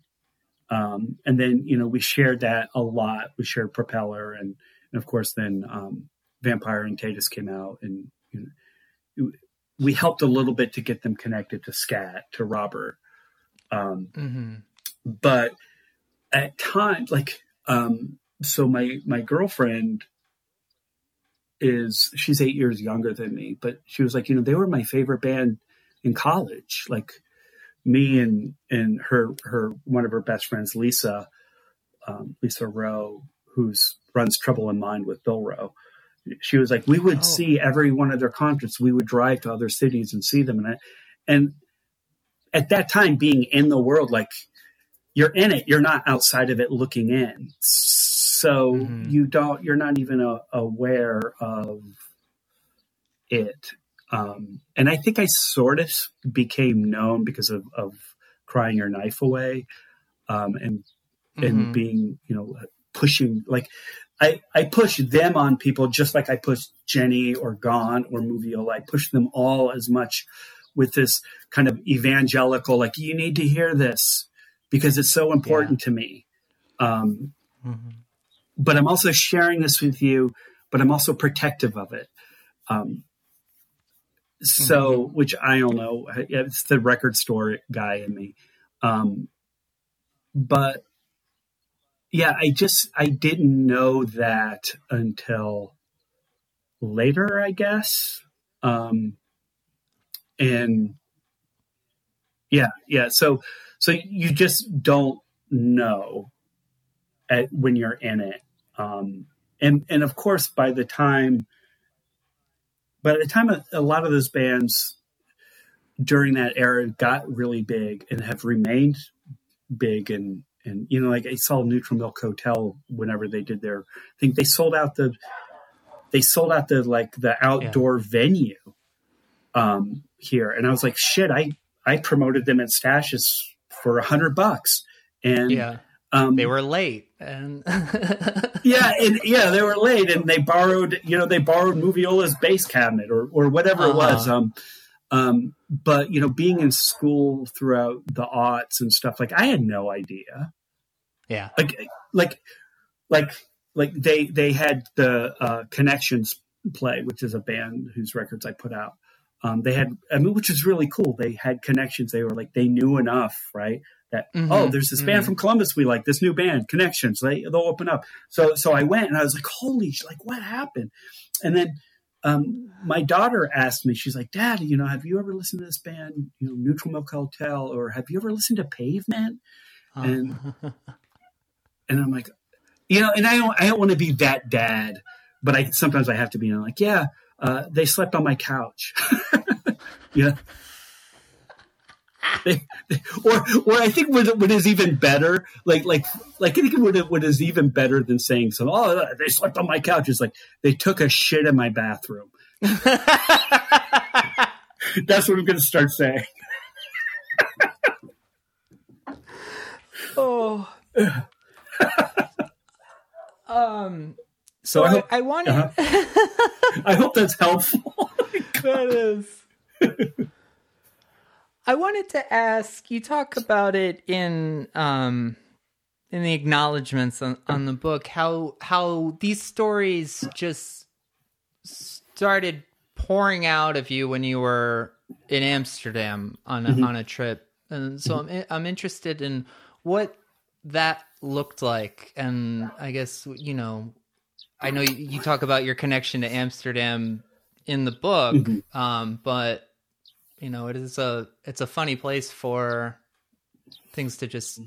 Um, and then you know we shared that a lot. We shared Propeller, and, and of course then um, Vampire on Titus came out, and you know, we helped a little bit to get them connected to Scat to Robert. Um, Mm-hmm. but at times, like, um, so my my girlfriend is she's eight years younger than me, but she was like, you know, they were my favorite band in college. Like me and and her her one of her best friends, Lisa, um, Lisa Roe, who's runs Trouble in Mind with Bill Roe. She was like, we would Oh. see every one of their concerts. We would drive to other cities and see them, and I, and at that time, being in the world, like you're in it, you're not outside of it looking in. So Mhm. you don't, you're not even a, aware of it. Um, and I think I sort of became known because of, of crying your knife away, um, and and Mhm. being you know pushing like I I push them on people just like I push Jenny or Gaunt or Moviola. I push them all as much with this kind of evangelical like you need to hear this because it's so important to me. Um, Mhm. But I'm also sharing this with you, but I'm also protective of it. Um, so, which I don't know, it's the record store guy in me. Um, but yeah, I just, I didn't know that until later, I guess. Um, and yeah, yeah. So, so you just don't know at, when you're in it. Um, and, and of course, by the time, by the time a, a lot of those bands during that era got really big and have remained big and, and, you know, like I saw Neutral Milk Hotel whenever they did their thing, they sold out the, they sold out the, like the outdoor venue, um, here. And I was like, shit, I, I promoted them at Stache's for a hundred bucks. And, Yeah, um, they were late, and yeah, and yeah, they were late, and they borrowed, you know, they borrowed Moviola's bass cabinet or or whatever it was. Uh-huh. Um, um, but you know, being in school throughout the aughts and stuff, like I had no idea. yeah, Like, like, like, like they they had the uh, Connections play, which is a band whose records I put out. Um, they had, I mean, which is really cool. They had connections. They were like, they knew enough, right? That Mhm, oh, there's this band mhm. from Columbus we like, this new band, Connections. They they'll open up. So so I went and I was like, holy, like what happened? And then um, my daughter asked me, she's like, Dad, you know, have you ever listened to this band, you know, Neutral Milk Hotel, or have you ever listened to Pavement? And and I'm like, you know, and I don't I don't want to be that dad, but I sometimes I have to be. I'm like, yeah, uh, they slept on my couch. yeah. They- they- or, or I think what, what is even better, like, like, like I think what, what is even better than saying so. Oh, they slept on my couch is like they took a shit in my bathroom. That's what I'm going to start saying. oh. um. So I, hope, I want uh-huh. I hope that's helpful. that is. I wanted to ask. You talk about it in um in the acknowledgments on, on the book how how these stories just started pouring out of you when you were in Amsterdam on a, on a trip, and so I'm I'm interested in what that looked like, and I guess you know, I know you, you talk about your connection to Amsterdam in the book, um, but you know, it is a it's a funny place for things to just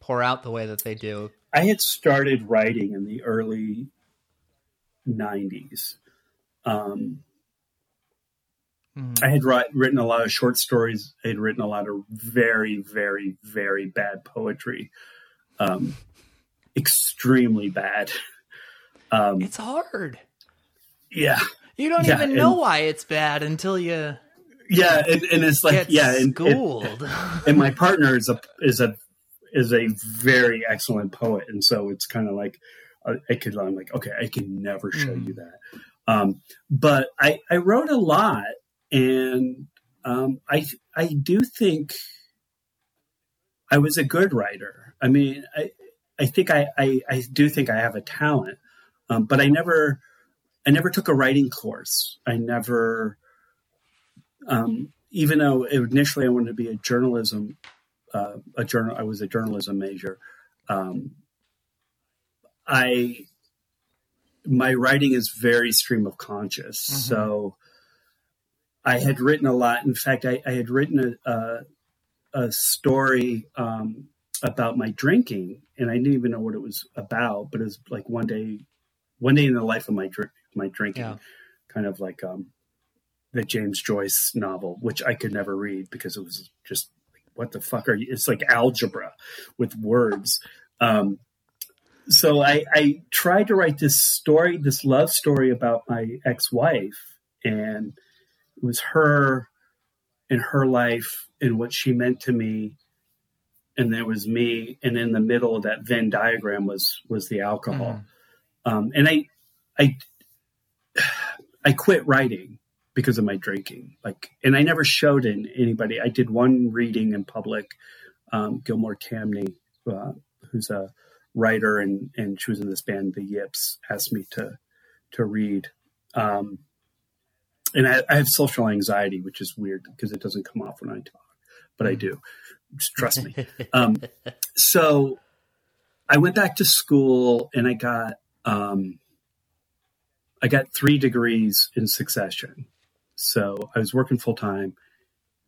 pour out the way that they do. I had started writing in the early 90s. Um, Mhm. I had write, written a lot of short stories. I had written a lot of very, very, very bad poetry. Um, extremely bad. Um, It's hard. yeah. You don't Yeah, even know why it's bad until you Yeah. And, and it's like, get yeah. And, schooled. and my partner is a, is a, is a very excellent poet. And so it's kind of like, uh, I could, I'm like, okay, I can never show Mhm. you that. Um, but I, I wrote a lot and, um, I, I do think I was a good writer. I mean, I, I think I, I, I do think I have a talent, um, but I never, I never took a writing course. I never, um, even though initially I wanted to be a journalism, uh, a journal, I was a journalism major. Um, I my writing is very stream of conscious, mm-hmm. so I had written a lot. In fact, I, I had written a, a, a story um, about my drinking, and I didn't even know what it was about. But it was like one day, one day in the life of my my drinking, yeah. kind of like um, the James Joyce novel, which I could never read because it was just what the fuck are you? It's like algebra with words. Um, so I, I tried to write this story, this love story about my ex-wife, and it was her and her life and what she meant to me and there was me and in the middle of that venn diagram was was the alcohol mm. um, and i i i quit writing because of my drinking like and i never showed in anybody i did one reading in public um, Gilmore Tamny uh, who's a writer and and she was in this band the yips asked me to to read um, and I, I, have social anxiety, which is weird because it doesn't come off when I talk, but I do. Just trust me. um, so I went back to school and I got um, I got three degrees in succession. So I was working full time,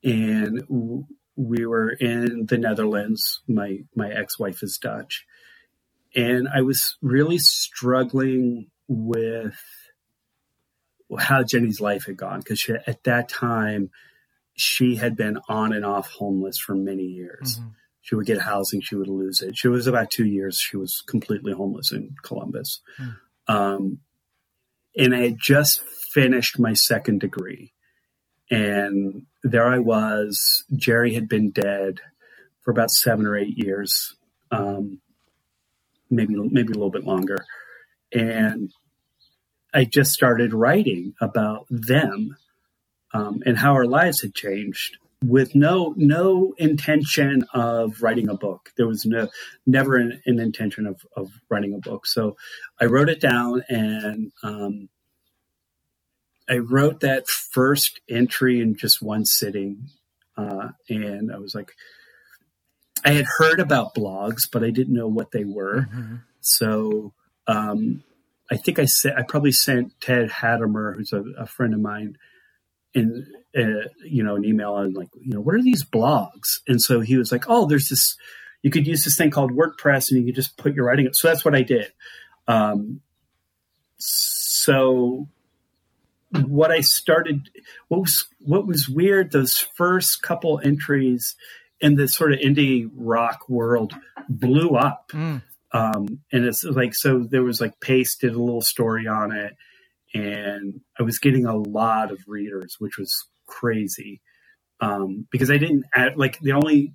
and w- we were in the Netherlands. My my ex wife is Dutch, and I was really struggling with how Jenny's life had gone because at that time she had been on and off homeless for many years. Mm-hmm. She would get housing, she would lose it. She was about two years. She was completely homeless in Columbus, mm. um, and I had just finished my second degree, and there I was. Jerry had been dead for about seven or eight years, um, maybe maybe a little bit longer, and I just started writing about them um, and how our lives had changed with no no intention of writing a book. There was no never an, an intention of, of writing a book. So I wrote it down and um, I wrote that first entry in just one sitting. Uh, and I was like, I had heard about blogs, but I didn't know what they were. Mm-hmm. So um, I think I said I probably sent Ted Hattemer, who's a, a friend of mine, in uh, you know an email and like you know what are these blogs? And so he was like, oh, there's this. You could use this thing called WordPress, and you could just put your writing. Up. So that's what I did. Um, so what I started, what was what was weird, those first couple entries in the sort of indie rock world blew up. Mm. Um, and it's like, so there was like Paste did a little story on it, and I was getting a lot of readers, which was crazy. Um, because I didn't add, like, the only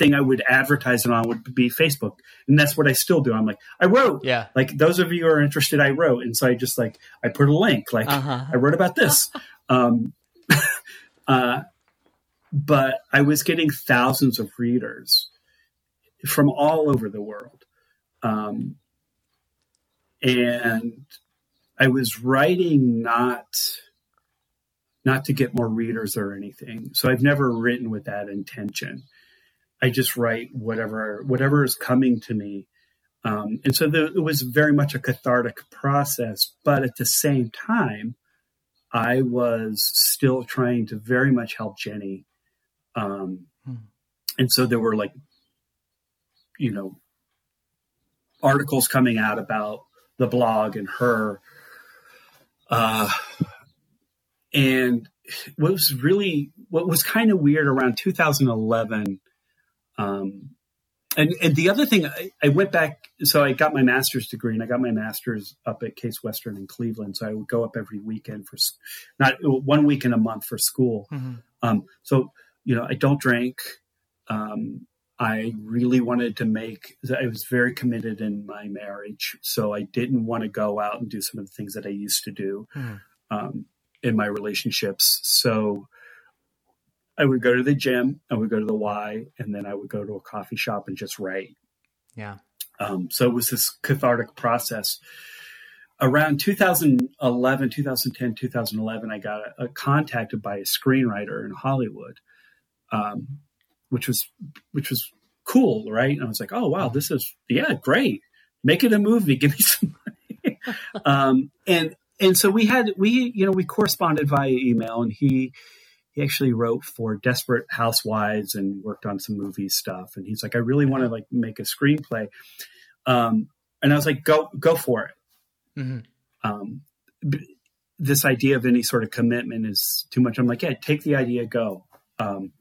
thing I would advertise it on would be Facebook. And that's what I still do. I'm like, I wrote. Yeah. Like, those of you who are interested, I wrote. And so I just like, I put a link, like, uh-huh. I wrote about this. um, uh, but I was getting thousands of readers from all over the world. Um, and I was writing not not to get more readers or anything. So I've never written with that intention. I just write whatever whatever is coming to me. Um, and so the, it was very much a cathartic process, but at the same time, I was still trying to very much help Jenny. Um, hmm. And so there were like you know, articles coming out about the blog and her. Uh, and what was really, what was kind of weird around 2011, um, and, and the other thing, I, I, went back, so I got my master's degree and I got my master's up at Case Western in Cleveland. So I would go up every weekend for, not one week in a month for school. Mm-hmm. Um, so, you know, I don't drink. Um, I really wanted to make, I was very committed in my marriage. So I didn't want to go out and do some of the things that I used to do hmm. um, in my relationships. So I would go to the gym, I would go to the Y, and then I would go to a coffee shop and just write. Yeah. Um, so it was this cathartic process. around 2011, 2010, 2011, I got a, a contacted by a screenwriter in Hollywood, um, which was which was cool, right? And I was like, oh wow, this is yeah, great. Make it a movie. Give me some money. um, and and so we had we you know we corresponded via email, and he he actually wrote for Desperate Housewives and worked on some movie stuff. And he's like, I really want to like make a screenplay. Um, and I was like, go go for it. Mm-hmm. Um, this idea of any sort of commitment is too much. I'm like, yeah, take the idea, go. Um,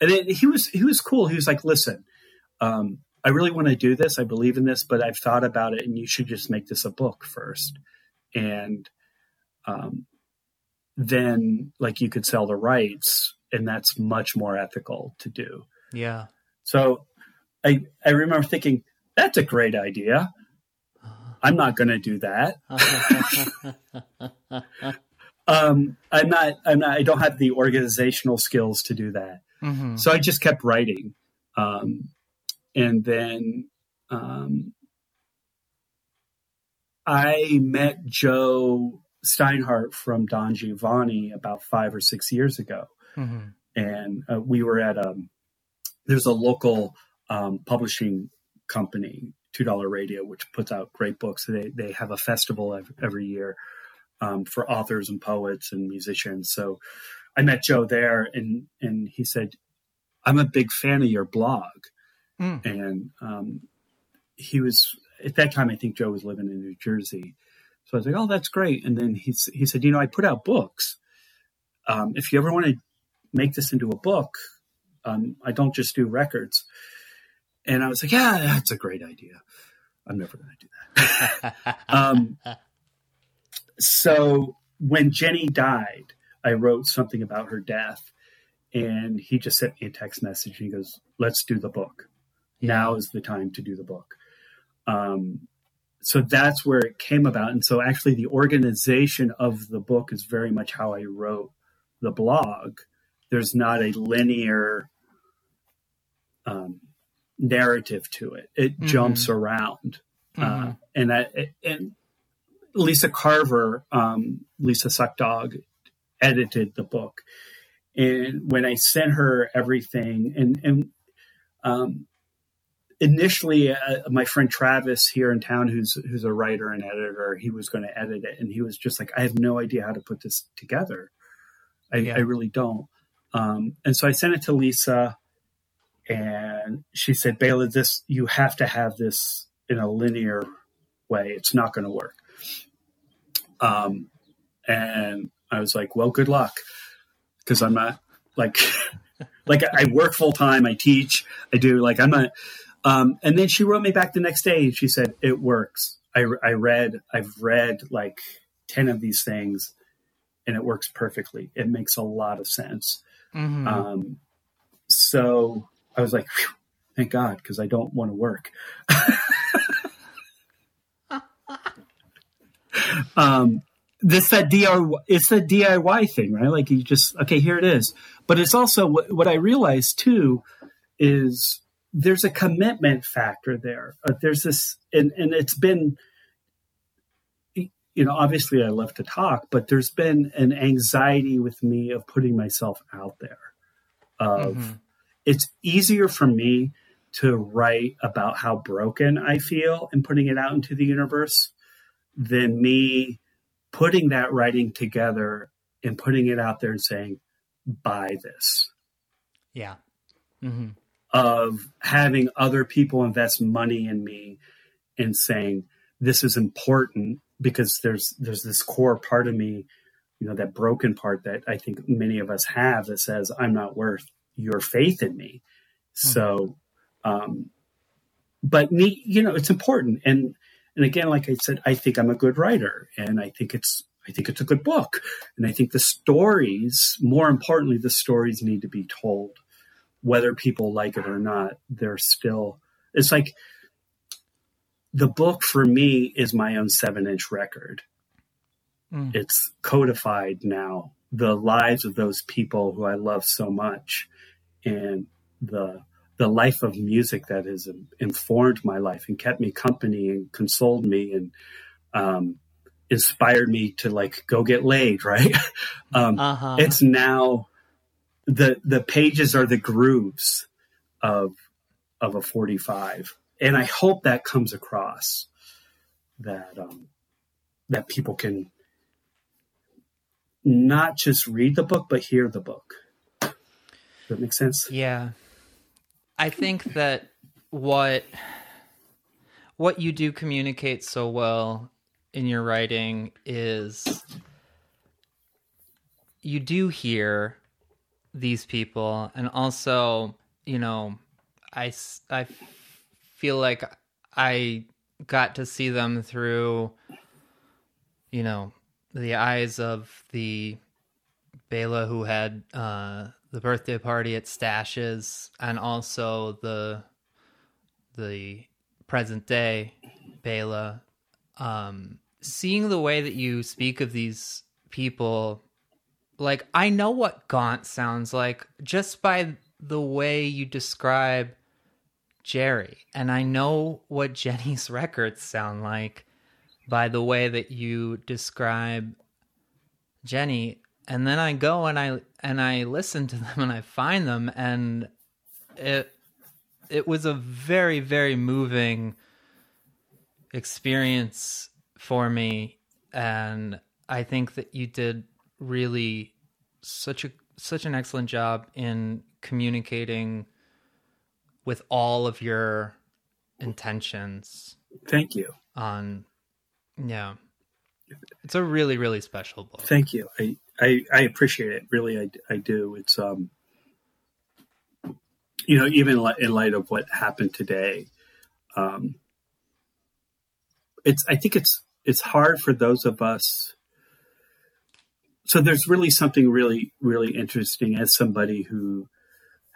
and then he was he was cool. He was like, listen, um, I really want to do this. I believe in this, but I've thought about it, and you should just make this a book first. And um, then like you could sell the rights and that's much more ethical to do. Yeah. So I I remember thinking that's a great idea. I'm not going to do that. um, I'm not. I'm not. I don't have the organizational skills to do that. Mm-hmm. So I just kept writing, um, and then um, I met Joe Steinhardt from Don Giovanni about five or six years ago, mm-hmm. and uh, we were at a um, there's a local um, publishing company, Two Dollar Radio, which puts out great books. They they have a festival every, every year um, for authors and poets and musicians. So I met Joe there, and and he said, "I'm a big fan of your blog," mm. and um, he was at that time. I think Joe was living in New Jersey so I was like, oh, that's great. And then he, he said, you know, I put out books. Um, if you ever want to make this into a book, um, I don't just do records. And I was like, yeah, that's a great idea. I'm never going to do that. um, so when Jenny died, I wrote something about her death. And he just sent me a text message and he goes, let's do the book. Yeah. Now is the time to do the book. Um, so that's where it came about. And so actually the organization of the book is very much how I wrote the blog. There's not a linear um, narrative to it. It mm-hmm. jumps around. Uh, mm-hmm. Uh, and I, and Lisa Carver, um, Lisa Suckdog edited the book. And when I sent her everything and, and, um, initially uh, my friend Travis here in town who's who's a writer and editor he was going to edit it and he was just like I have no idea how to put this together. I, yeah. I really don't. Um, and so I sent it to Lisa and she said Bela this you have to have this in a linear way. It's not going to work. Um, and I was like well good luck because I'm not like like I work full time I teach I do like I'm not um, and then she wrote me back the next day and she said, it works. I, I read, I've read like 10 of these things and it works perfectly. It makes a lot of sense. Mm-hmm. Um, so I was like, thank God, because I don't want to work. um, this that DIY, it's the DIY thing, right? Like you just okay, here it is. But it's also what, what I realized too is there's a commitment factor there. Uh, there's this, and, and it's been, you know, obviously I love to talk, but there's been an anxiety with me of putting myself out there. Of mm-hmm. it's easier for me to write about how broken I feel and putting it out into the universe than me putting that writing together and putting it out there and saying, buy this. Yeah. Mm-hmm of having other people invest money in me and saying this is important because there's there's this core part of me you know that broken part that i think many of us have that says i'm not worth your faith in me mm-hmm. so um but me you know it's important. And and again like i said i think i'm a good writer and i think it's i think it's a good book. And i think the stories more importantly the stories need to be told whether people like it or not, they're still, it's like the book for me is my own seven inch record. Mm. It's codified now. The lives of those people who I love so much and the, the life of music that has informed my life and kept me company and consoled me and, um, inspired me to like go get laid, right? um, uh-huh. It's now the the pages are the grooves of of a 45 and i hope that comes across that um that people can not just read the book but hear the book. Does that make sense? Yeah. I think that what what you do communicate so well in your writing is you do hear these people. And also you know i i feel like i got to see them through you know the eyes of the Bela who had uh, the birthday party at Stache's and also the the present day Bela. Um, seeing the way that you speak of these people like I know what Gaunt sounds like just by the way you describe Jerry, and I know what Jenny's records sound like by the way that you describe Jenny. And then I go and I and I listen to them and I find them. And it it was a very very moving experience for me. And I think that you did really such a such an excellent job in communicating with all of your intentions. Thank you. On yeah. It's a really really special book. Thank you. I I, I appreciate it. Really I, I do. It's um you know even in light of what happened today um it's I think it's it's hard for those of us so there's really something really really interesting as somebody who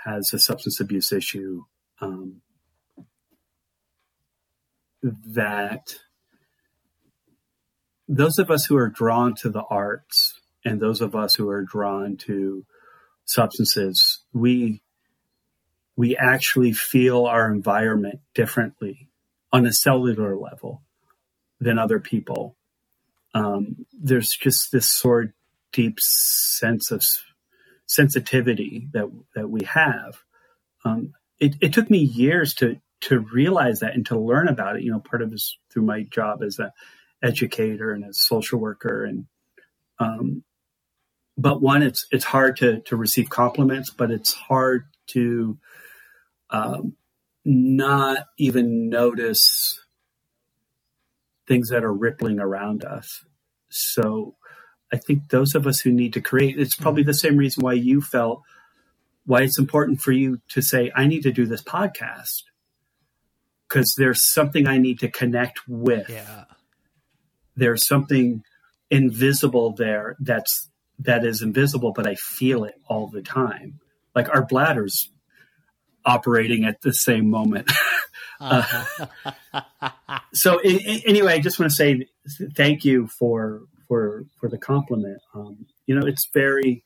has a substance abuse issue um, that those of us who are drawn to the arts and those of us who are drawn to substances we we actually feel our environment differently on a cellular level than other people. Um, there's just this sort deep sense of sensitivity that that we have. Um, it, it, took me years to to realize that and to learn about it. You know, part of this through my job as a educator and a social worker, and um, but one, it's it's hard to to receive compliments, but it's hard to um, not even notice things that are rippling around us. So I think those of us who need to create, it's probably the same reason why you felt why it's important for you to say, I need to do this podcast because there's something I need to connect with. Yeah. There's something invisible there that's that is invisible, but I feel it all the time. Like our bladders operating at the same moment. uh, so in, in, anyway, I just want to say thank you for for for the compliment. Um, you know, it's very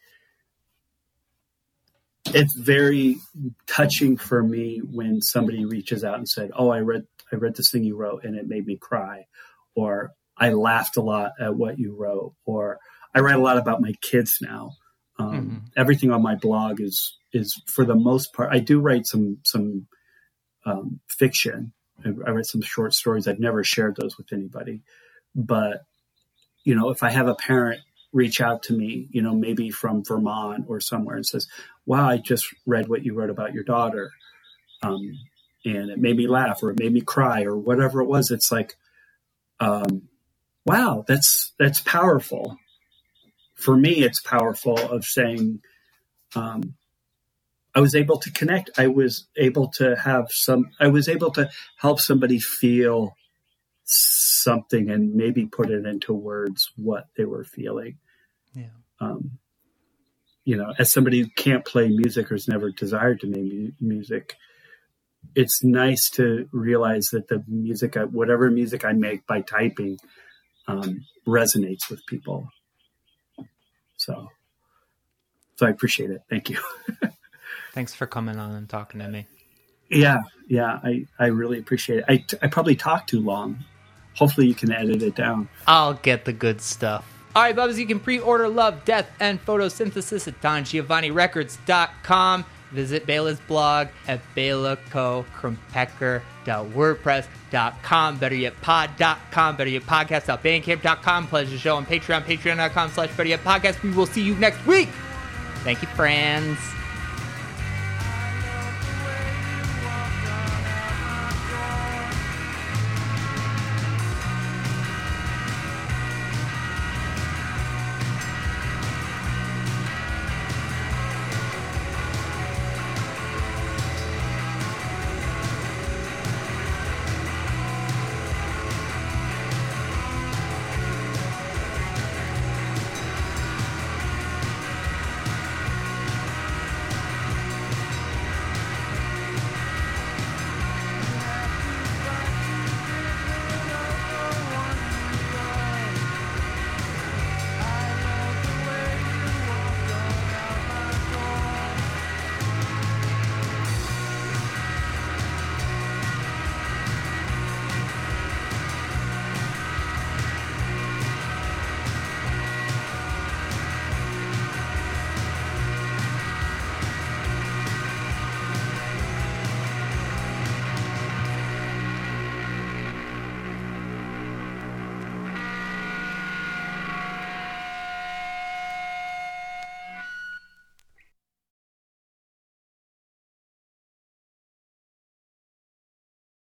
it's very touching for me when somebody reaches out and said, "Oh, I read I read this thing you wrote and it made me cry," or "I laughed a lot at what you wrote," or "I write a lot about my kids now." Um, mm-hmm. Everything on my blog is is for the most part. I do write some some um, fiction. I, I write some short stories. I've never shared those with anybody, but you know, if I have a parent reach out to me, you know, maybe from Vermont or somewhere and says, wow, I just read what you wrote about your daughter. Um, and it made me laugh or it made me cry or whatever it was. It's like, um, wow, that's, that's powerful. For me, it's powerful of saying, um, I was able to connect. I was able to have some, I was able to help somebody feel something and maybe put it into words what they were feeling. Yeah. Um, you know, as somebody who can't play music or has never desired to make music, it's nice to realize that the music, whatever music I make by typing, um, resonates with people. So, so I appreciate it. Thank you. Thanks for coming on and talking to me. Yeah, yeah, I, I really appreciate it. I, I probably talked too long hopefully you can edit it down. I'll get the good stuff. All right, Bubba's, you can pre-order Love, Death, and Photosynthesis at DonGiovanniRecords.com. Visit Bela's blog at belakoekrompecher.wordpress.com. Better yet, pod.com. Better yet, podcast.bandcamp.com. Pleasure show on Patreon, patreon.com slash better yet podcast. We will see you next week. Thank you, friends.